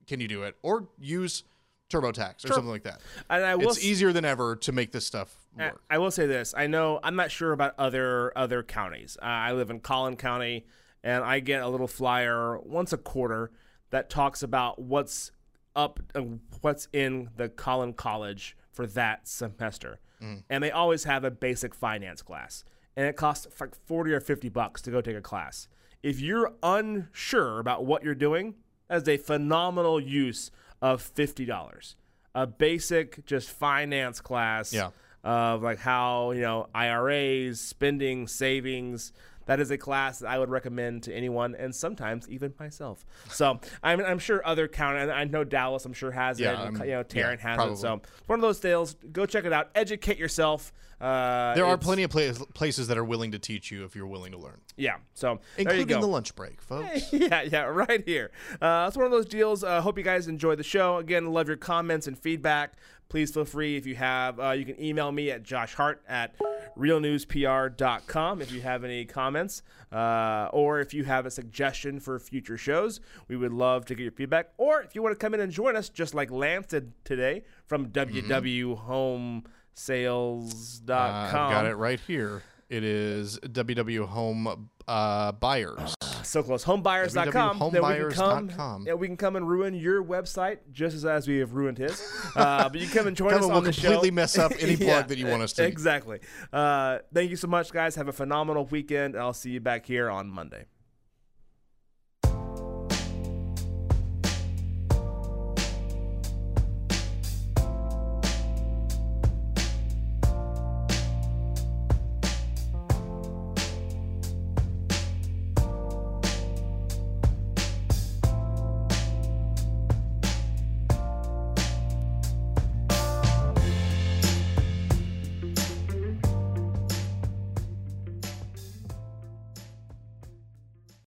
Can you do it?" Or use TurboTax or Sure. something like that. And I will It's easier than ever to make this stuff I- work. I will say this. I know I'm not sure about other other counties. Uh, I live in Collin County, and I get a little flyer once a quarter that talks about what's up, uh, what's in the Collin College for that semester, and they always have a basic finance class, and it costs like forty or fifty bucks to go take a class. If you're unsure about what you're doing, that is a phenomenal use of fifty dollars. A basic just finance class Yeah. of like how you know IRAs, spending, savings. That is a class that I would recommend to anyone, and sometimes even myself. So I'm, I'm sure other county, and I know Dallas, I'm sure has Yeah, it. and, you know, Tarrant yeah, has probably. it. So it's one of those deals. Go check it out. Educate yourself. Uh, There are plenty of pla- places that are willing to teach you if you're willing to learn, Yeah. So including the lunch break, folks. yeah, yeah, right here. Uh, it's one of those deals. Uh, hope you guys enjoy the show. Again, love your comments and feedback. Please feel free if you have. Uh, you can email me at joshhart at realnewspr.com if you have any comments, uh, or if you have a suggestion for future shows. We would love to get your feedback. Or if you want to come in and join us, just like Lance did today from www.homesales.com. Uh, I've got it right here. It is WW Home uh, Buyers. so close. Homebuyers.com. Then we can come. Yeah, we can come and ruin your website just as, as we have ruined his. Uh, but you can come and join Come us and on we'll the completely show. mess up any plug that you want us to. Exactly. Uh, thank you so much, guys. Have a phenomenal weekend. I'll see you back here on Monday.